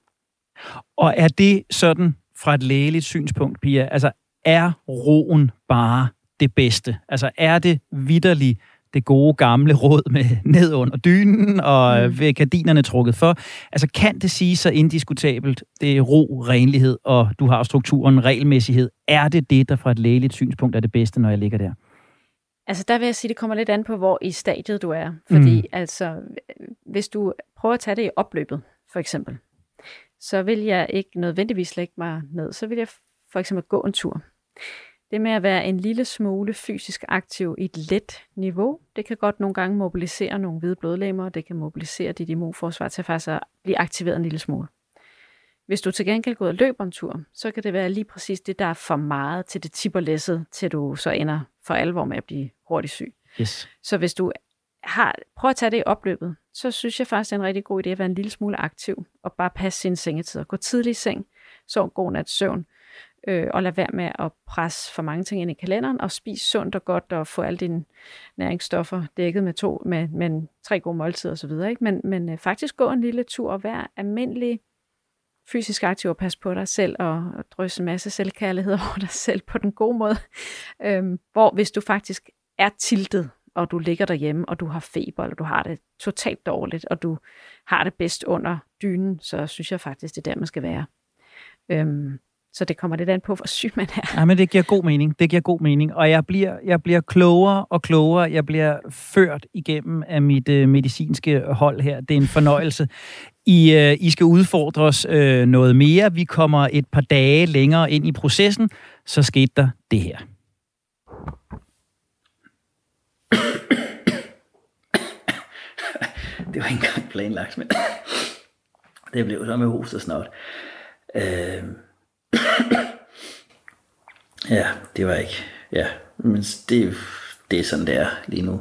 Og er det sådan fra et lægeligt synspunkt, Pia? Altså, er roen bare det bedste? Altså, er det vidderligt det gode gamle råd med ned under dynen og mm. ved gardinerne trukket for. Altså kan det sige så indiskutabelt, det er ro, renlighed, og du har strukturen, regelmæssighed. Er det det, der fra et lægeligt synspunkt er det bedste, når jeg ligger der? Altså der vil jeg sige, det kommer lidt an på, hvor i stadiet du er. Fordi mm. altså, hvis du prøver at tage det i opløbet, for eksempel, så vil jeg ikke nødvendigvis lægge mig ned. Så vil jeg for eksempel gå en tur. Det med at være en lille smule fysisk aktiv i et let niveau, det kan godt nogle gange mobilisere nogle hvide blodlemmer, det kan mobilisere dit immunforsvar til faktisk at blive aktiveret en lille smule. Hvis du til gengæld går og løber en tur, så kan det være lige præcis det, der er for meget til det tipper læsset, til du så ender for alvor med at blive hurtigt syg. Yes. Så hvis du har, prøv at tage det i opløbet, så synes jeg faktisk, det er en rigtig god idé at være en lille smule aktiv, og bare passe sin sengetid. Gå tidlig i seng, sov god nat søvn, øh, og lad være med at presse for mange ting ind i kalenderen, og spis sundt og godt, og få alle dine næringsstoffer dækket med, to, med, med tre gode måltider osv. Ikke? Men, men øh, faktisk gå en lille tur og være almindelig fysisk aktiv og passe på dig selv, og, og drysse en masse selvkærlighed over dig selv på den gode måde. Øhm, hvor hvis du faktisk er tiltet, og du ligger derhjemme, og du har feber, eller du har det totalt dårligt, og du har det bedst under dynen, så synes jeg faktisk, det er der, man skal være. Øhm, så det kommer lidt an på, hvor syg man er. Ja, men det giver god mening. Det giver god mening. Og jeg bliver, jeg bliver klogere og klogere. Jeg bliver ført igennem af mit øh, medicinske hold her. Det er en fornøjelse. I, øh, I skal udfordres øh, noget mere. Vi kommer et par dage længere ind i processen. Så skete der det her. [coughs] det var ikke engang planlagt, men [coughs] det blev så med host og snot. Øh, [coughs] ja, det var ikke, ja, men det, det er sådan, det er lige nu.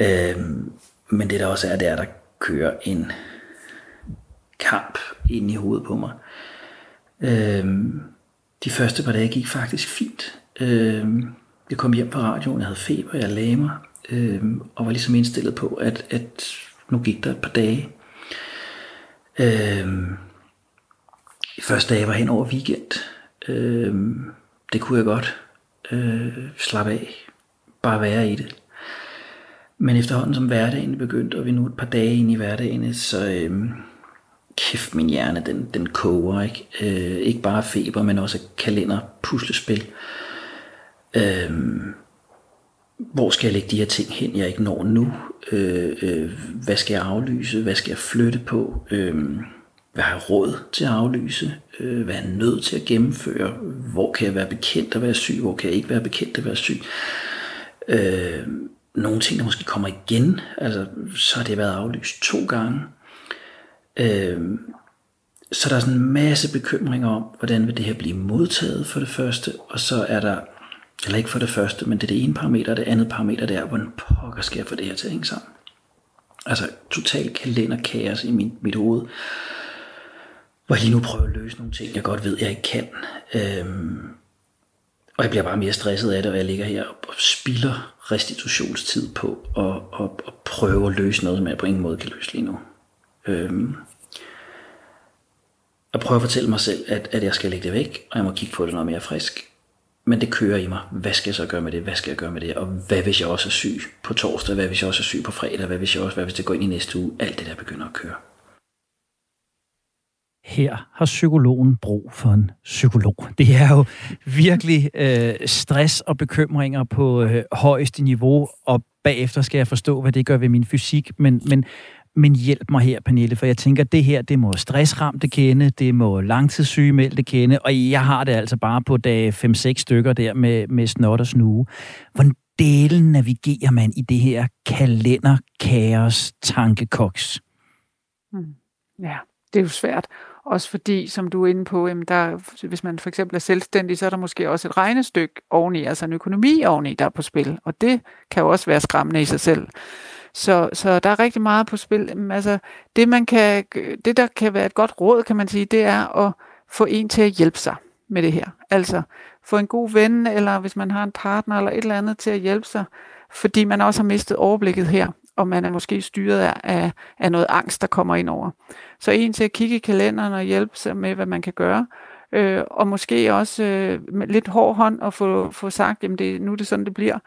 Øhm, men det der også er, det er, at der kører en kamp ind i hovedet på mig. Øhm, de første par dage gik faktisk fint. Øhm, jeg kom hjem fra radioen, jeg havde feber, jeg lagde mig, øhm, og var ligesom indstillet på, at, at nu gik der et par dage. Øhm, de første dage var hen over weekend. Øh, det kunne jeg godt øh, slappe af. Bare være i det. Men efterhånden som hverdagen begyndte, og vi nu et par dage ind i hverdagen, så øh, kæft min hjerne, den, den koger. Ikke? Øh, ikke bare feber, men også kalender, puslespil. Øh, hvor skal jeg lægge de her ting hen, jeg ikke når nu? Øh, øh, hvad skal jeg aflyse? Hvad skal jeg flytte på? Øh, hvad har jeg råd til at aflyse? Øh, hvad er jeg nødt til at gennemføre? Hvor kan jeg være bekendt at være syg? Hvor kan jeg ikke være bekendt at være syg? Øh, nogle ting, der måske kommer igen. Altså, så har det været aflyst to gange. Øh, så der er sådan en masse bekymringer om, hvordan vil det her blive modtaget for det første, og så er der, eller ikke for det første, men det er det ene parameter, og det andet parameter, det er, hvordan pokker skal jeg få det her til at hænge sammen. Altså total kalenderkaos i min, mit hoved hvor jeg lige nu prøver at løse nogle ting, jeg godt ved, jeg ikke kan. Øhm, og jeg bliver bare mere stresset af det, og jeg ligger her og spilder restitutionstid på at, at, at prøve at løse noget, som jeg på ingen måde kan løse lige nu. Øhm, jeg prøver at fortælle mig selv, at, at jeg skal lægge det væk, og jeg må kigge på det, når jeg er frisk. Men det kører i mig. Hvad skal jeg så gøre med det? Hvad skal jeg gøre med det? Og hvad hvis jeg også er syg på torsdag? Hvad hvis jeg også er syg på fredag? Hvad hvis jeg også, hvad hvis det går ind i næste uge? Alt det der begynder at køre her har psykologen brug for en psykolog. Det er jo virkelig øh, stress og bekymringer på øh, højeste niveau, og bagefter skal jeg forstå, hvad det gør ved min fysik, men, men, men hjælp mig her, Pernille, for jeg tænker, det her, det må stressramte kende, det må langtidssygemeldte kende, og jeg har det altså bare på dag 5-6 stykker der med, med snot og snue. Hvordan delen navigerer man i det her kalenderkaos tankekoks? Hmm. Ja, det er jo svært. Også fordi, som du er inde på, jamen der, hvis man for eksempel er selvstændig, så er der måske også et regnestykke oveni, altså en økonomi oveni, der er på spil. Og det kan jo også være skræmmende i sig selv. Så, så der er rigtig meget på spil. Altså, det, man kan, det, der kan være et godt råd, kan man sige, det er at få en til at hjælpe sig med det her. Altså få en god ven, eller hvis man har en partner eller et eller andet til at hjælpe sig, fordi man også har mistet overblikket her. og man er måske styret af, af, af noget angst, der kommer ind over. Så en til at kigge i kalenderen og hjælpe sig med, hvad man kan gøre, øh, og måske også øh, med lidt hård hånd og få, få sagt, jamen det, nu er det sådan, det bliver.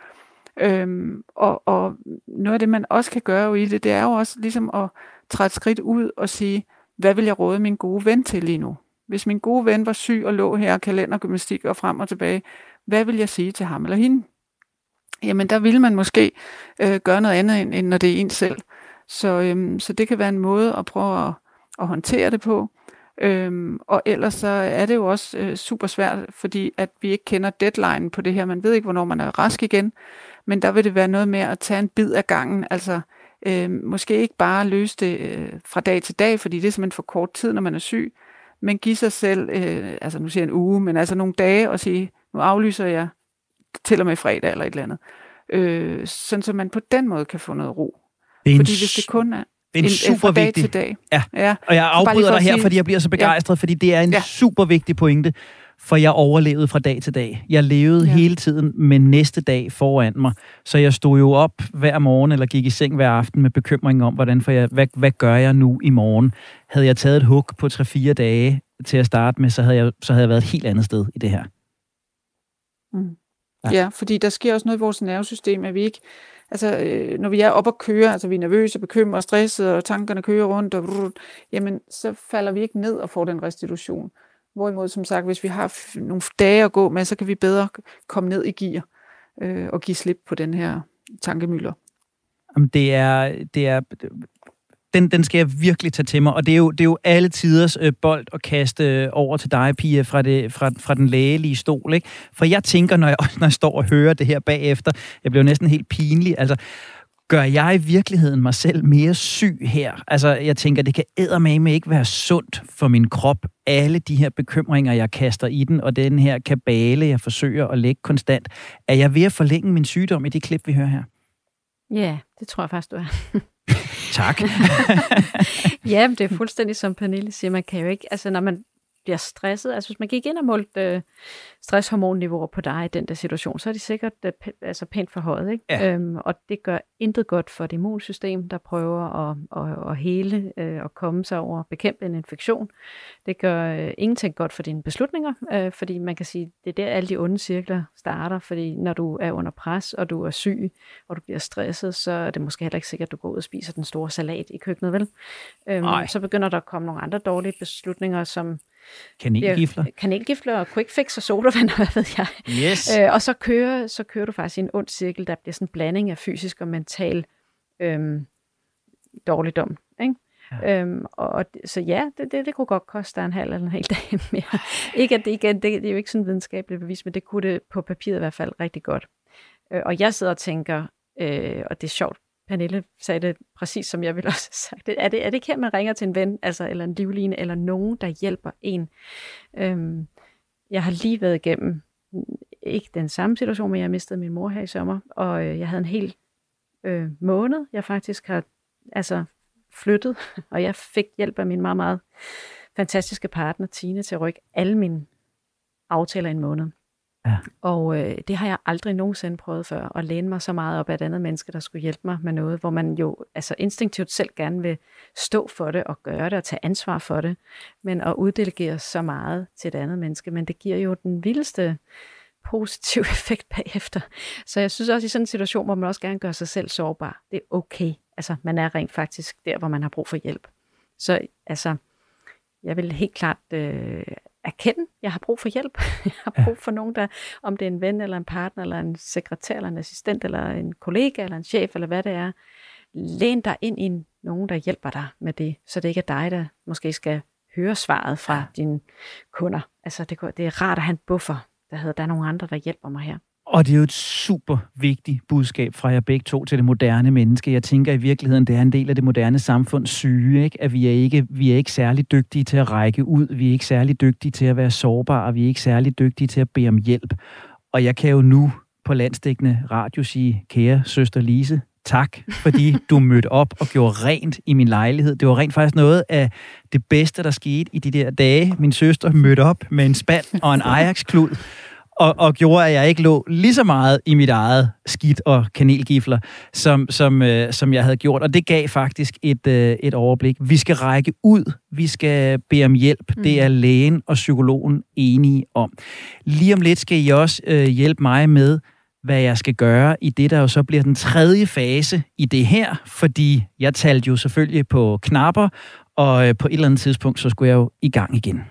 Øhm, og, og noget af det, man også kan gøre jo i det, det er jo også ligesom at træde skridt ud og sige, hvad vil jeg råde min gode ven til lige nu? Hvis min gode ven var syg og lå her kalendergymnastik og frem og tilbage, hvad vil jeg sige til ham eller hende? Jamen, der vil man måske øh, gøre noget andet, end, end når det er en selv. Så, øhm, så det kan være en måde at prøve at, at håndtere det på. Øhm, og ellers så er det jo også øh, super svært, fordi at vi ikke kender deadline på det her. Man ved ikke, hvornår man er rask igen, men der vil det være noget med at tage en bid af gangen. Altså øh, måske ikke bare løse det øh, fra dag til dag, fordi det er simpelthen for kort tid, når man er syg, men give sig selv, øh, altså nu siger jeg en uge, men altså nogle dage og sige, nu aflyser jeg til og med fredag eller et eller andet. Øh, sådan så man på den måde kan få noget ro. Det Fordi hvis det kun er en, en, super dag vigtig... til dag. Ja. ja. Og jeg afbryder for dig her, sige- fordi jeg bliver så begejstret, ja. fordi det er en ja. Super vigtig pointe. For jeg overlevede fra dag til dag. Jeg levede ja. Hele tiden med næste dag foran mig. Så jeg stod jo op hver morgen, eller gik i seng hver aften med bekymring om, hvordan for jeg, hvad, hvad gør jeg nu i morgen? Havde jeg taget et hug på 3-4 dage til at starte med, så havde, jeg, så havde jeg været et helt andet sted i det her. Mm. Ja. Ja. ja, fordi der sker også noget i vores nervesystem, at vi ikke, altså øh, når vi er oppe og køre, altså vi er nervøse, bekymrede og stressede, og tankerne kører rundt, og brrr, jamen så falder vi ikke ned og får den restitution. Hvorimod, som sagt, hvis vi har nogle dage at gå med, så kan vi bedre komme ned i gear øh, og give slip på den her tankemylder. Jamen, det er, det er, den, den skal jeg virkelig tage til mig, og det er jo, det er jo alle tiders øh, bold at kaste øh, over til dig, Pia, fra, det, fra, fra den lægelige stol, ikke? For jeg tænker, når jeg, [laughs] når jeg står og hører det her bagefter, jeg bliver næsten helt pinlig, altså, gør jeg i virkeligheden mig selv mere syg her? Altså, jeg tænker, det kan eddermame ikke være sundt for min krop, alle de her bekymringer, jeg kaster i den, og den her kabale, jeg forsøger at lægge konstant. Er jeg ved at forlænge min sygdom i det klip, vi hører her? Ja, det tror jeg faktisk, du er. [laughs] Tak. [laughs] ja, det er fuldstændig som Pernille siger, man kan jo ikke, altså når man bliver stresset, altså hvis man gik ind og målte øh, stresshormonniveauer på dig i den der situation, så er de sikkert øh, pæ- altså pænt forhøjet, ikke? Ja. Øhm, og det gør intet godt for det immunsystem, der prøver at, at, at hele øh, og komme sig over, bekæmpe en infektion. Det gør øh, ingenting godt for dine beslutninger, øh, fordi man kan sige, det er der alle de onde cirkler starter, fordi når du er under pres, og du er syg, og du bliver stresset, så er det måske heller ikke sikkert, at du går ud og spiser den store salat i køkkenet, vel? Øhm, så begynder der at komme nogle andre dårlige beslutninger, som Kanelgifler. kanelgifler og quick fix og sodavand, og [laughs] hvad ved jeg. Yes. Øh, og så kører, så kører du faktisk i en ond cirkel, der bliver sådan en blanding af fysisk og mental øhm, dårligdom. Ikke? Ja. Øhm, og så ja, det, det, det kunne godt koste dig en halv eller en hel dag [laughs] mere. ikke at det igen, det, det er jo ikke sådan videnskabeligt bevis, men det kunne det på papiret i hvert fald rigtig godt. Øh, og jeg sidder og tænker, øh, og det er sjovt, Pernille sagde det præcis, som jeg ville [laughs] også have sagt. det. Er det, er det ikke her, man ringer til en ven, altså, eller en livline, eller nogen, der hjælper en? Øhm, jeg har lige været igennem, mm, ikke den samme situation, men jeg mistede min mor her i sommer, og øh, jeg havde en hel øh, måned, jeg faktisk har altså, flyttet, [laughs] og jeg fik hjælp af min meget, meget fantastiske partner, Tine, til at rykke alle mine aftaler i en måned. Ja. Og øh, det har jeg aldrig nogensinde prøvet før, at læne mig så meget op af et andet menneske, der skulle hjælpe mig med noget, hvor man jo altså instinktivt selv gerne vil stå for det og gøre det og tage ansvar for det, men at uddelegere så meget til et andet menneske, men det giver jo den vildeste positiv [laughs] effekt bagefter. Så jeg synes også i sådan en situation, hvor man også gerne gør sig selv sårbar, det er okay. Altså man er rent faktisk der, hvor man har brug for hjælp. Så altså, jeg vil helt klart øh, erkende, at jeg har brug for hjælp. [laughs] Jeg har brug for nogen, der, om det er en ven, eller en partner, eller en sekretær, eller en assistent, eller en kollega, eller en chef, eller hvad det er. Læn dig ind i nogen, der hjælper dig med det, så det ikke er dig, der måske skal høre svaret fra dine kunder. Altså, det, det er rart at have en buffer, der hedder, der er nogle andre, der hjælper mig her. Og det er jo et super vigtigt budskab fra jer begge to til det moderne menneske. Jeg tænker i virkeligheden, det er en del af det moderne samfunds syge, ikke? at vi er, ikke, vi er ikke særlig dygtige til at række ud, vi er ikke særlig dygtige til at være sårbare, og vi er ikke særlig dygtige til at bede om hjælp. Og jeg kan jo nu på landstækkende radio sige, kære søster Lise, tak, fordi du [laughs] mødte op og gjorde rent i min lejlighed. Det var rent faktisk noget af det bedste, der skete i de der dage. Min søster mødte op med en spand og en Ajax-klud, og, og gjorde, at jeg ikke lå lige så meget i mit eget skidt og kanelgifler, som, som, øh, som jeg havde gjort. Og det gav faktisk et, øh, et overblik. Vi skal række ud. Vi skal bede om hjælp. Mm. Det er lægen og psykologen enige om. Lige om lidt skal I også øh, hjælpe mig med, hvad jeg skal gøre i det, der jo så bliver den tredje fase i det her, fordi jeg talte jo selvfølgelig på knapper, og øh, på et eller andet tidspunkt, så skulle jeg jo i gang igen.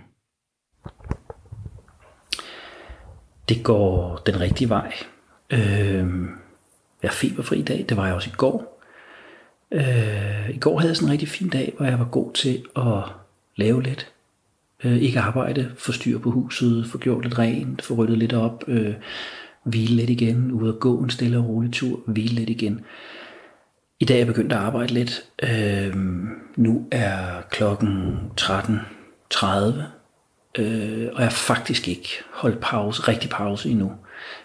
Det går den rigtige vej. Øh, jeg er feberfri i dag, det var jeg også i går. Øh, I går havde jeg sådan en rigtig fin dag, hvor jeg var god til at lave lidt. Øh, ikke arbejde, få styr på huset, få gjort lidt rent, få ryddet lidt op, øh, hvile lidt igen, ud og gå en stille og rolig tur, hvile lidt igen. I dag er jeg begyndt at arbejde lidt. Øh, nu er klokken 13.30, øh, og jeg har faktisk ikke holdt pause, rigtig pause endnu. Jeg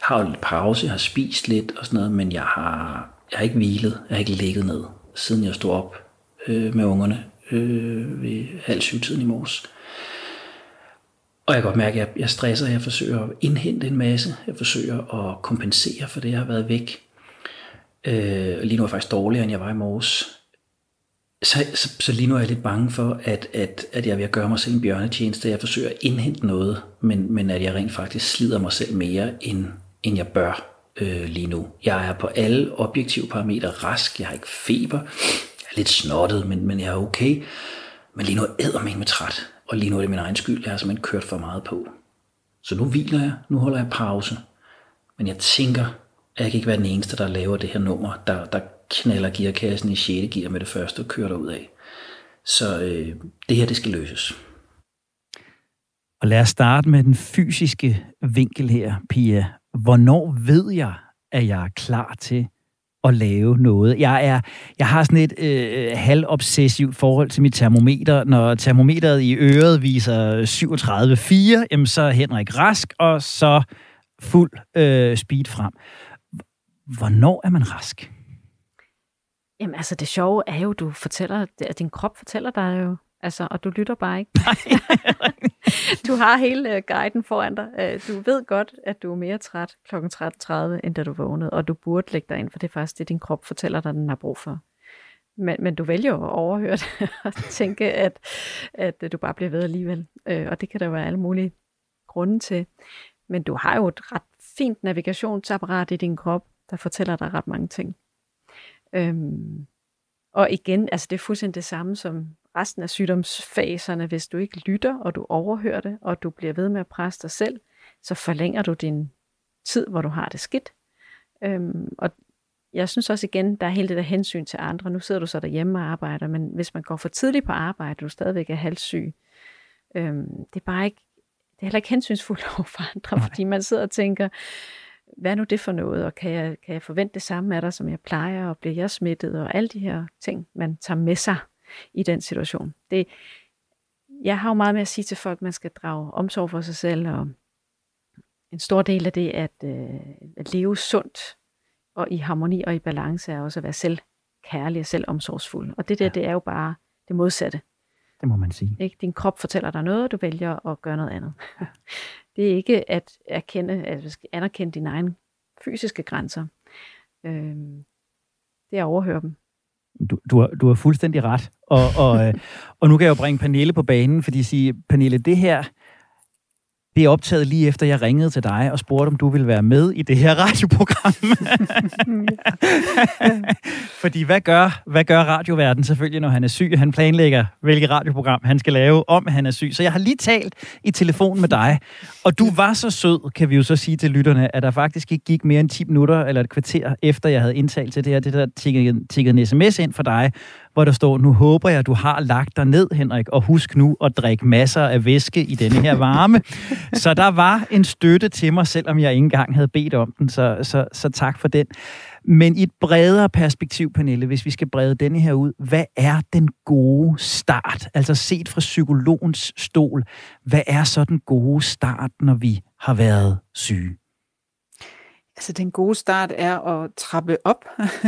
har holdt pause, jeg har spist lidt og sådan noget, men jeg har, jeg har ikke hvilet, jeg har ikke ligget ned, siden jeg stod op øh, med ungerne øh, ved halv syv tiden i morges. Og jeg kan godt mærke, at jeg, jeg stresser, jeg forsøger at indhente en masse, jeg forsøger at kompensere for det, jeg har været væk. Øh, lige nu er jeg faktisk dårligere, end jeg var i morges. Så, så, så lige nu er jeg lidt bange for, at, at, at jeg vil gøre mig selv en bjørnetjeneste. Jeg forsøger at indhente noget, men, men at jeg rent faktisk slider mig selv mere, end, end jeg bør øh, lige nu. Jeg er på alle objektive parametre rask. Jeg har ikke feber. Jeg er lidt snottet, men, men jeg er okay. Men lige nu æder mig med træt. Og lige nu er det min egen skyld. Jeg har simpelthen kørt for meget på. Så nu hviler jeg. Nu holder jeg pause. Men jeg tænker, at jeg kan ikke være den eneste, der laver det her nummer, der, der knaller gearkassen i 6. gear med det første og kører ud af. Så øh, det her, det skal løses. Og lad os starte med den fysiske vinkel her, Pia. Hvornår ved jeg, at jeg er klar til at lave noget. Jeg, er, jeg har sådan et øh, halvobsessivt forhold til mit termometer. Når termometeret i øret viser 37,4, jamen så er Henrik rask, og så fuld øh, speed frem. Hvornår er man rask? Jamen altså, det sjove er jo, du fortæller, at din krop fortæller dig jo, altså, og du lytter bare ikke. [laughs] du har hele uh, guiden foran dig. Uh, du ved godt, at du er mere træt kl. 13.30, end da du vågnede, og du burde lægge dig ind, for det er faktisk det, din krop fortæller dig, den har brug for. Men, men du vælger at overhøre det [laughs] og tænke, at, at du bare bliver ved alligevel. Uh, og det kan der være alle mulige grunde til. Men du har jo et ret fint navigationsapparat i din krop, der fortæller dig ret mange ting. Øhm, og igen, altså det er fuldstændig det samme som resten af sygdomsfaserne. Hvis du ikke lytter, og du overhører det, og du bliver ved med at presse dig selv, så forlænger du din tid, hvor du har det skidt. Øhm, og jeg synes også igen, der er hele det der hensyn til andre. Nu sidder du så derhjemme og arbejder, men hvis man går for tidligt på arbejde, og du stadigvæk er halvsyg, øhm, det er bare ikke, det er heller ikke hensynsfuldt [laughs] over for andre, Nej. fordi man sidder og tænker, hvad er nu det for noget, og kan jeg, kan jeg forvente det samme af dig, som jeg plejer, og bliver jeg smittet, og alle de her ting, man tager med sig i den situation. Det, jeg har jo meget med at sige til folk, at man skal drage omsorg for sig selv, og en stor del af det at, øh, at leve sundt og i harmoni og i balance er også at være selvkærlig og selvomsorgsfuld. Og det der, ja. det er jo bare det modsatte. Det må man sige. Ikke? Din krop fortæller dig noget, og du vælger at gøre noget andet. [laughs] Det er ikke at erkende, at anerkende dine egne fysiske grænser. Øh, det er at overhøre dem. Du, du, har, du har fuldstændig ret. Og, og, øh, og nu kan jeg jo bringe Pernille på banen, fordi sige, Pernille, det her, det er optaget lige efter, jeg ringede til dig og spurgte, om du ville være med i det her radioprogram. [laughs] Fordi hvad gør, hvad gør radioverden selvfølgelig, når han er syg? Han planlægger, hvilket radioprogram han skal lave, om han er syg. Så jeg har lige talt i telefon med dig, og du var så sød, kan vi jo så sige til lytterne, at der faktisk ikke gik mere end 10 minutter eller et kvarter efter, jeg havde indtalt til det her, det der tikkede en sms ind for dig, hvor der står, nu håber jeg, du har lagt dig ned, Henrik, og husk nu at drikke masser af væske i denne her varme. [laughs] så der var en støtte til mig, selvom jeg ikke engang havde bedt om den, så, så, så tak for den. Men i et bredere perspektiv, Pernille, hvis vi skal brede denne her ud, hvad er den gode start? Altså set fra psykologens stol, hvad er så den gode start, når vi har været syge? Altså den gode start er at trappe op,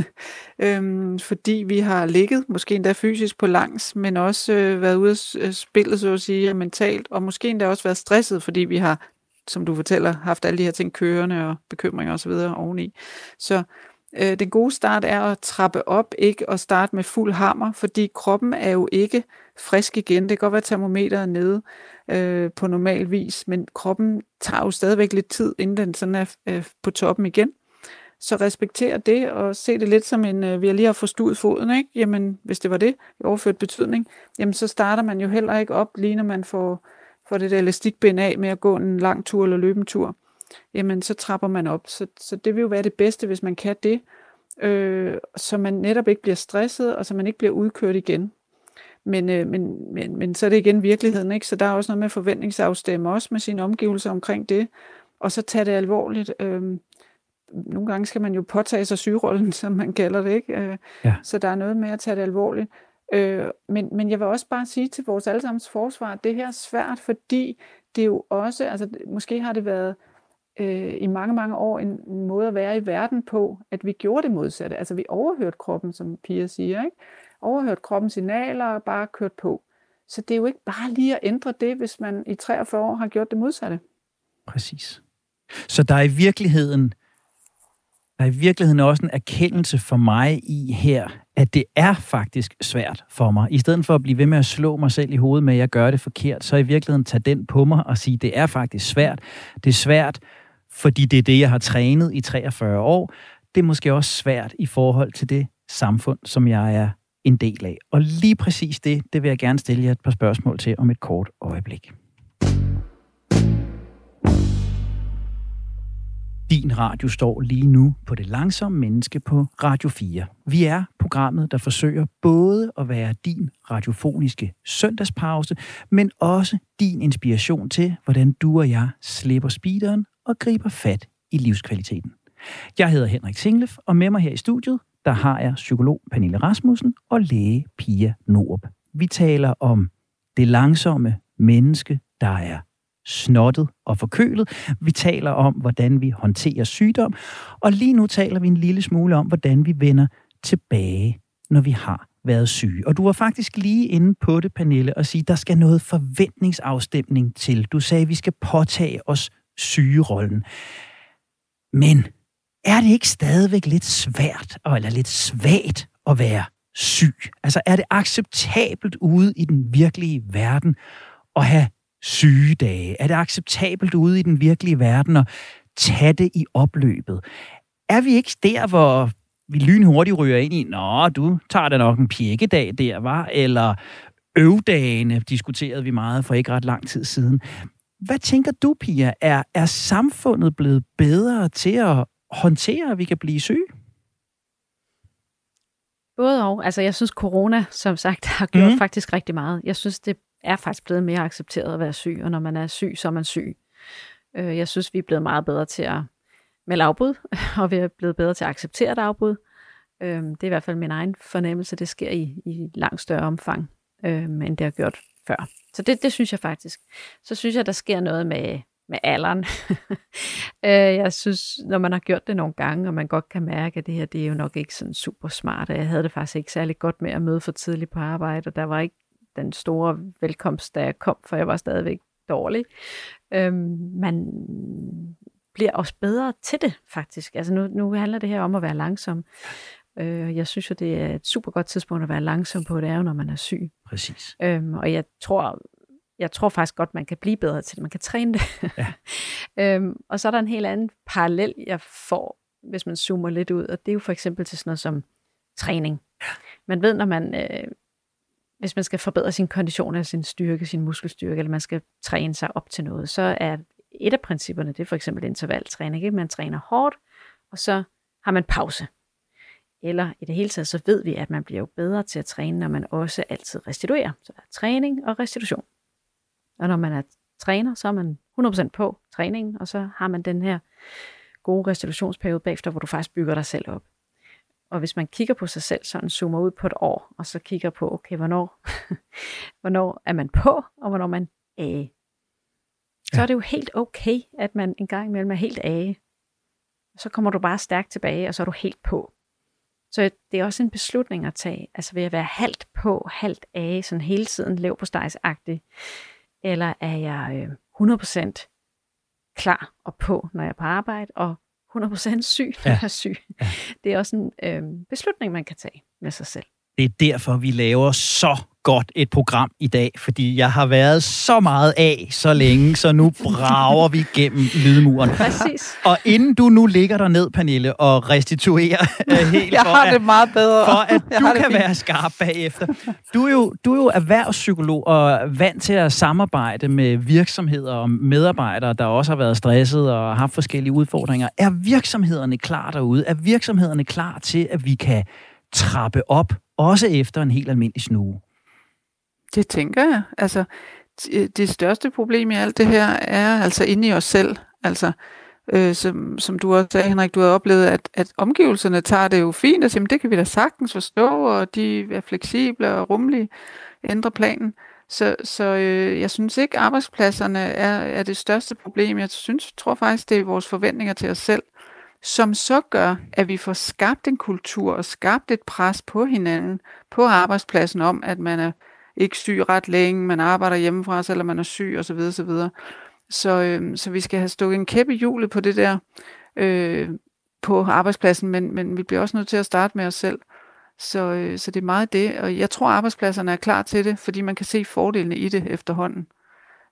[laughs] øhm, fordi vi har ligget, måske endda fysisk på langs, men også øh, været ude af øh, spillet, så at sige, mentalt, og måske endda også været stresset, fordi vi har som du fortæller, haft alle de her ting kørende og bekymringer osv. oveni. Så øh, den gode start er at trappe op, ikke at starte med fuld hammer, fordi kroppen er jo ikke frisk igen. Det kan godt være, at termometeret er nede øh, på normal vis, men kroppen tager jo stadigvæk lidt tid, inden den sådan er øh, på toppen igen. Så respekter det og se det lidt som en, øh, vi har lige har forstuet foden, ikke? Jamen, hvis det var det, i overført betydning, jamen så starter man jo heller ikke op, lige når man får, får det der elastikbind af med at gå en lang tur eller løbe en tur. Jamen, så trapper man op. Så, så det vil jo være det bedste, hvis man kan det, øh, så man netop ikke bliver stresset, og så man ikke bliver udkørt igen. Men, øh, men, men, men så er det igen virkeligheden, ikke? Så der er også noget med forventningsafstemme, også med sine omgivelser omkring det, og så tage det alvorligt. Øh, nogle gange skal man jo påtage sig sygerollen, som man kalder det, ikke? Øh, ja. Så der er noget med at tage det alvorligt. Øh, men, men jeg vil også bare sige til vores allesammens forsvar, at det her er svært, fordi det er jo også, altså måske har det været øh, i mange, mange år en, måde at være i verden på, at vi gjorde det modsatte. Altså vi overhørte kroppen, som Pia siger, ikke? Overhørt kroppens signaler og bare kørt på. Så det er jo ikke bare lige at ændre det, hvis man i 43 år har gjort det modsatte. Præcis. Så der er i virkeligheden der er i virkeligheden også en erkendelse for mig i her, at det er faktisk svært for mig. I stedet for at blive ved med at slå mig selv i hovedet med, at jeg gør det forkert, så i virkeligheden tage den på mig og sige, at det er faktisk svært. Det er svært, fordi det er det, jeg har trænet i 43 år. Det er måske også svært i forhold til det samfund, som jeg er en del af. Og lige præcis det, det vil jeg gerne stille jer et par spørgsmål til om et kort øjeblik. Din radio står lige nu på det langsomme menneske på Radio 4. Vi er programmet, der forsøger både at være din radiofoniske søndagspause, men også din inspiration til, hvordan du og jeg slipper speederen og griber fat i livskvaliteten. Jeg hedder Henrik Singlef, og med mig her i studiet, der har jeg psykolog Pernille Rasmussen og læge Pia Norup. Vi taler om det langsomme menneske, der er snottet og forkølet. Vi taler om, hvordan vi håndterer sygdom, og lige nu taler vi en lille smule om, hvordan vi vender tilbage, når vi har været syge. Og du var faktisk lige inde på det, Pernille, og sige, der skal noget forventningsafstemning til. Du sagde, at vi skal påtage os sygerollen. Men er det ikke stadigvæk lidt svært, eller lidt svagt at være syg? Altså er det acceptabelt ude i den virkelige verden at have sygedage? Er det acceptabelt ude i den virkelige verden at tage det i opløbet? Er vi ikke der, hvor vi lynhurtigt ryger ind i, nå, du tager da nok en pjekkedag der, var Eller øvdagene diskuterede vi meget for ikke ret lang tid siden. Hvad tænker du, Pia? Er, er samfundet blevet bedre til at håndtere, at vi kan blive syge? Både og. Altså, jeg synes, corona, som sagt, [laughs] har gjort mm. faktisk rigtig meget. Jeg synes, det er faktisk blevet mere accepteret at være syg, og når man er syg, så er man syg. Øh, jeg synes, vi er blevet meget bedre til at melde afbud, [laughs] og vi er blevet bedre til at acceptere et afbud. Øh, det er i hvert fald min egen fornemmelse, det sker i, i langt større omfang, øh, end det har gjort før. Så det, det synes jeg faktisk. Så synes jeg, der sker noget med, med alderen. [laughs] jeg synes, når man har gjort det nogle gange, og man godt kan mærke, at det her det er jo nok ikke sådan super smart, jeg havde det faktisk ikke særlig godt med at møde for tidligt på arbejde, og der var ikke den store velkomst, da jeg kom, for jeg var stadigvæk dårlig. Øhm, man bliver også bedre til det, faktisk. Altså nu, nu handler det her om at være langsom. Øh, jeg synes jo, det er et super godt tidspunkt at være langsom på, det er jo, når man er syg. Præcis. Øhm, og jeg tror, jeg tror faktisk godt, man kan blive bedre til det. Man kan træne det. Ja. [laughs] øhm, og så er der en helt anden parallel, jeg får, hvis man zoomer lidt ud, og det er jo for eksempel til sådan noget som træning. Ja. Man ved, når man øh, hvis man skal forbedre sin kondition, sin styrke, sin muskelstyrke, eller man skal træne sig op til noget, så er et af principperne, det er for eksempel intervaltræning. Ikke? Man træner hårdt, og så har man pause. Eller i det hele taget, så ved vi, at man bliver jo bedre til at træne, når man også altid restituerer. Så der er træning og restitution. Og når man er træner, så er man 100% på træningen, og så har man den her gode restitutionsperiode bagefter, hvor du faktisk bygger dig selv op. Og hvis man kigger på sig selv, sådan zoomer ud på et år, og så kigger på, okay, hvornår, [laughs] hvornår er man på, og hvornår man af. Så ja. er det jo helt okay, at man en gang imellem er helt af. Så kommer du bare stærkt tilbage, og så er du helt på. Så det er også en beslutning at tage. Altså ved at være halvt på, halvt af, sådan hele tiden lev på stejsagtig. Eller er jeg øh, 100% klar og på, når jeg er på arbejde, og 100% syg, når ja. jeg er syg. Ja. Det er også en øh, beslutning, man kan tage med sig selv. Det er derfor, vi laver så godt et program i dag, fordi jeg har været så meget af så længe, så nu brager vi gennem lydmuren. Præcis. Og inden du nu ligger der ned, Pernille, og restituerer [laughs] uh, helt jeg for, har at, det meget bedre. for at Jeg du kan fint. være skarp bagefter. Du er, jo, du er jo erhvervspsykolog og vant til at samarbejde med virksomheder og medarbejdere, der også har været stresset og har haft forskellige udfordringer. Er virksomhederne klar derude? Er virksomhederne klar til, at vi kan trappe op, også efter en helt almindelig snue? Det tænker jeg. Altså, øh, det største problem i alt det her er altså inde i os selv. Altså, øh, som, som du også sagde, Henrik, du har oplevet, at, at omgivelserne tager det jo fint og siger, det kan vi da sagtens forstå, og de er fleksible og rummelige, ændrer planen. Så, så øh, jeg synes ikke, arbejdspladserne er, er det største problem. Jeg synes, tror faktisk, det er vores forventninger til os selv, som så gør, at vi får skabt en kultur og skabt et pres på hinanden på arbejdspladsen om, at man er ikke syg ret længe, man arbejder hjemmefra, selvom man er syg osv. osv. Så, øh, så vi skal have stukket en kæppe i hjulet på det der øh, på arbejdspladsen, men, men vi bliver også nødt til at starte med os selv. Så, øh, så det er meget det, og jeg tror, arbejdspladserne er klar til det, fordi man kan se fordelene i det efterhånden.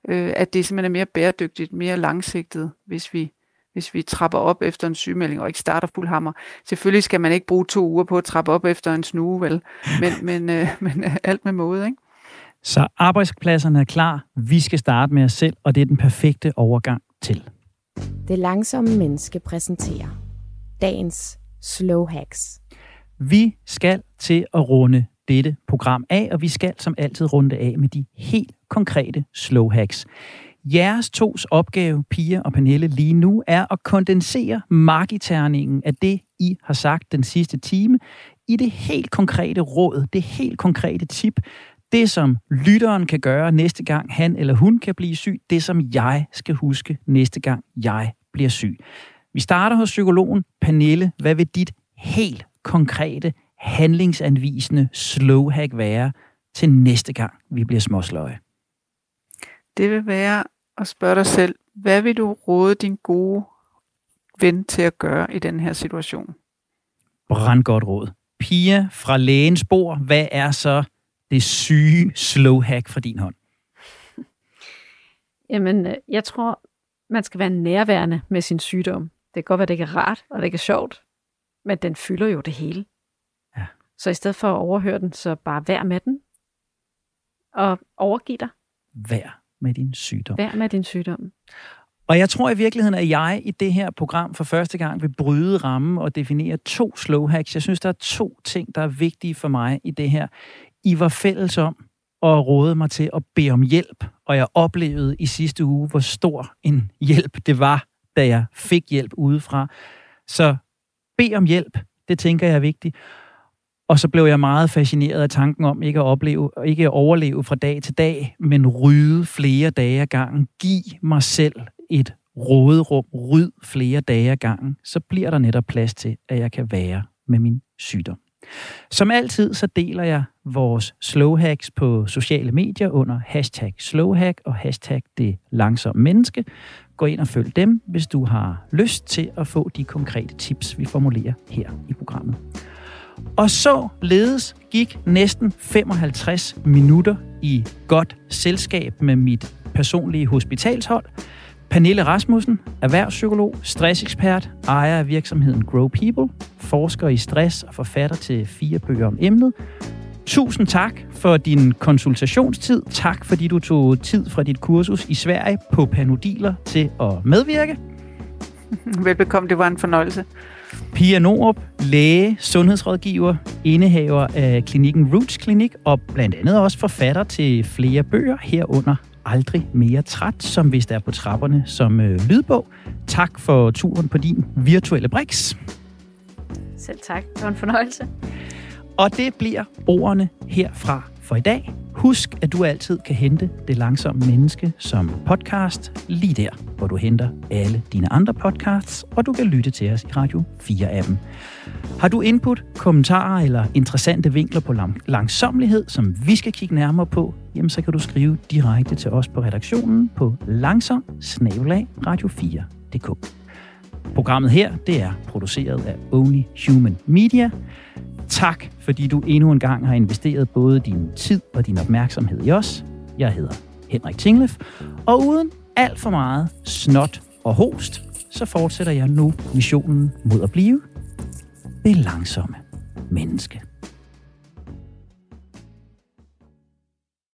Øh, at det simpelthen er mere bæredygtigt, mere langsigtet, hvis vi, hvis vi trapper op efter en sygemelding og ikke starter fuld hammer. Selvfølgelig skal man ikke bruge to uger på at trappe op efter en snue, vel? Men, [laughs] men, øh, men øh, alt med måde, ikke? Så arbejdspladserne er klar. Vi skal starte med os selv, og det er den perfekte overgang til. Det langsomme menneske præsenterer dagens slow hacks. Vi skal til at runde dette program af, og vi skal som altid runde af med de helt konkrete slow hacks. Jeres tos opgave, Pia og Pernille, lige nu er at kondensere markiterningen af det, I har sagt den sidste time, i det helt konkrete råd, det helt konkrete tip, det som lytteren kan gøre næste gang han eller hun kan blive syg, det som jeg skal huske næste gang jeg bliver syg. Vi starter hos psykologen Pernille. Hvad vil dit helt konkrete, handlingsanvisende slow hack være til næste gang, vi bliver småsløje? Det vil være at spørge dig selv, hvad vil du råde din gode ven til at gøre i den her situation? Brandgodt råd. Pia fra lægens bord, hvad er så det syge slow hack fra din hånd? Jamen, øh, jeg tror, man skal være nærværende med sin sygdom. Det kan godt være, det ikke er rart, og det ikke er sjovt, men den fylder jo det hele. Ja. Så i stedet for at overhøre den, så bare vær med den, og overgiv dig. Vær med din sygdom. Vær med din sygdom. Og jeg tror i virkeligheden, at jeg i det her program for første gang vil bryde rammen og definere to slow hacks. Jeg synes, der er to ting, der er vigtige for mig i det her. I var fælles om og rådede mig til at bede om hjælp, og jeg oplevede i sidste uge, hvor stor en hjælp det var, da jeg fik hjælp udefra. Så bed om hjælp, det tænker jeg er vigtigt. Og så blev jeg meget fascineret af tanken om ikke at opleve, ikke at overleve fra dag til dag, men rydde flere dage ad gangen. Giv mig selv et råderum, ryd flere dage ad gangen, så bliver der netop plads til, at jeg kan være med min sygdom. Som altid, så deler jeg vores slow hacks på sociale medier under hashtag slowhack og hashtag det langsomme menneske. Gå ind og følg dem, hvis du har lyst til at få de konkrete tips, vi formulerer her i programmet. Og så ledes gik næsten 55 minutter i godt selskab med mit personlige hospitalshold. Pernille Rasmussen, erhvervspsykolog, stressekspert, ejer af virksomheden Grow People, forsker i stress og forfatter til fire bøger om emnet. Tusind tak for din konsultationstid. Tak fordi du tog tid fra dit kursus i Sverige på Panodiler til at medvirke. [laughs] Velbekomme, det var en fornøjelse. Pia Norup, læge, sundhedsrådgiver, indehaver af klinikken Roots Klinik og blandt andet også forfatter til flere bøger herunder Aldrig mere træt, som vist er på trapperne som øh, lydbog. Tak for turen på din virtuelle Brix. Selv tak. Det var en fornøjelse. Og det bliver ordene herfra for i dag. Husk, at du altid kan hente Det Langsomme Menneske som podcast lige der, hvor du henter alle dine andre podcasts, og du kan lytte til os i Radio 4-appen. Har du input, kommentarer eller interessante vinkler på lang- langsomlighed, som vi skal kigge nærmere på, jamen så kan du skrive direkte til os på redaktionen på langsom radio 4dk Programmet her, det er produceret af Only Human Media. Tak, fordi du endnu en gang har investeret både din tid og din opmærksomhed i os. Jeg hedder Henrik Tinglef, og uden alt for meget snot og host, så fortsætter jeg nu missionen mod at blive det langsomme menneske.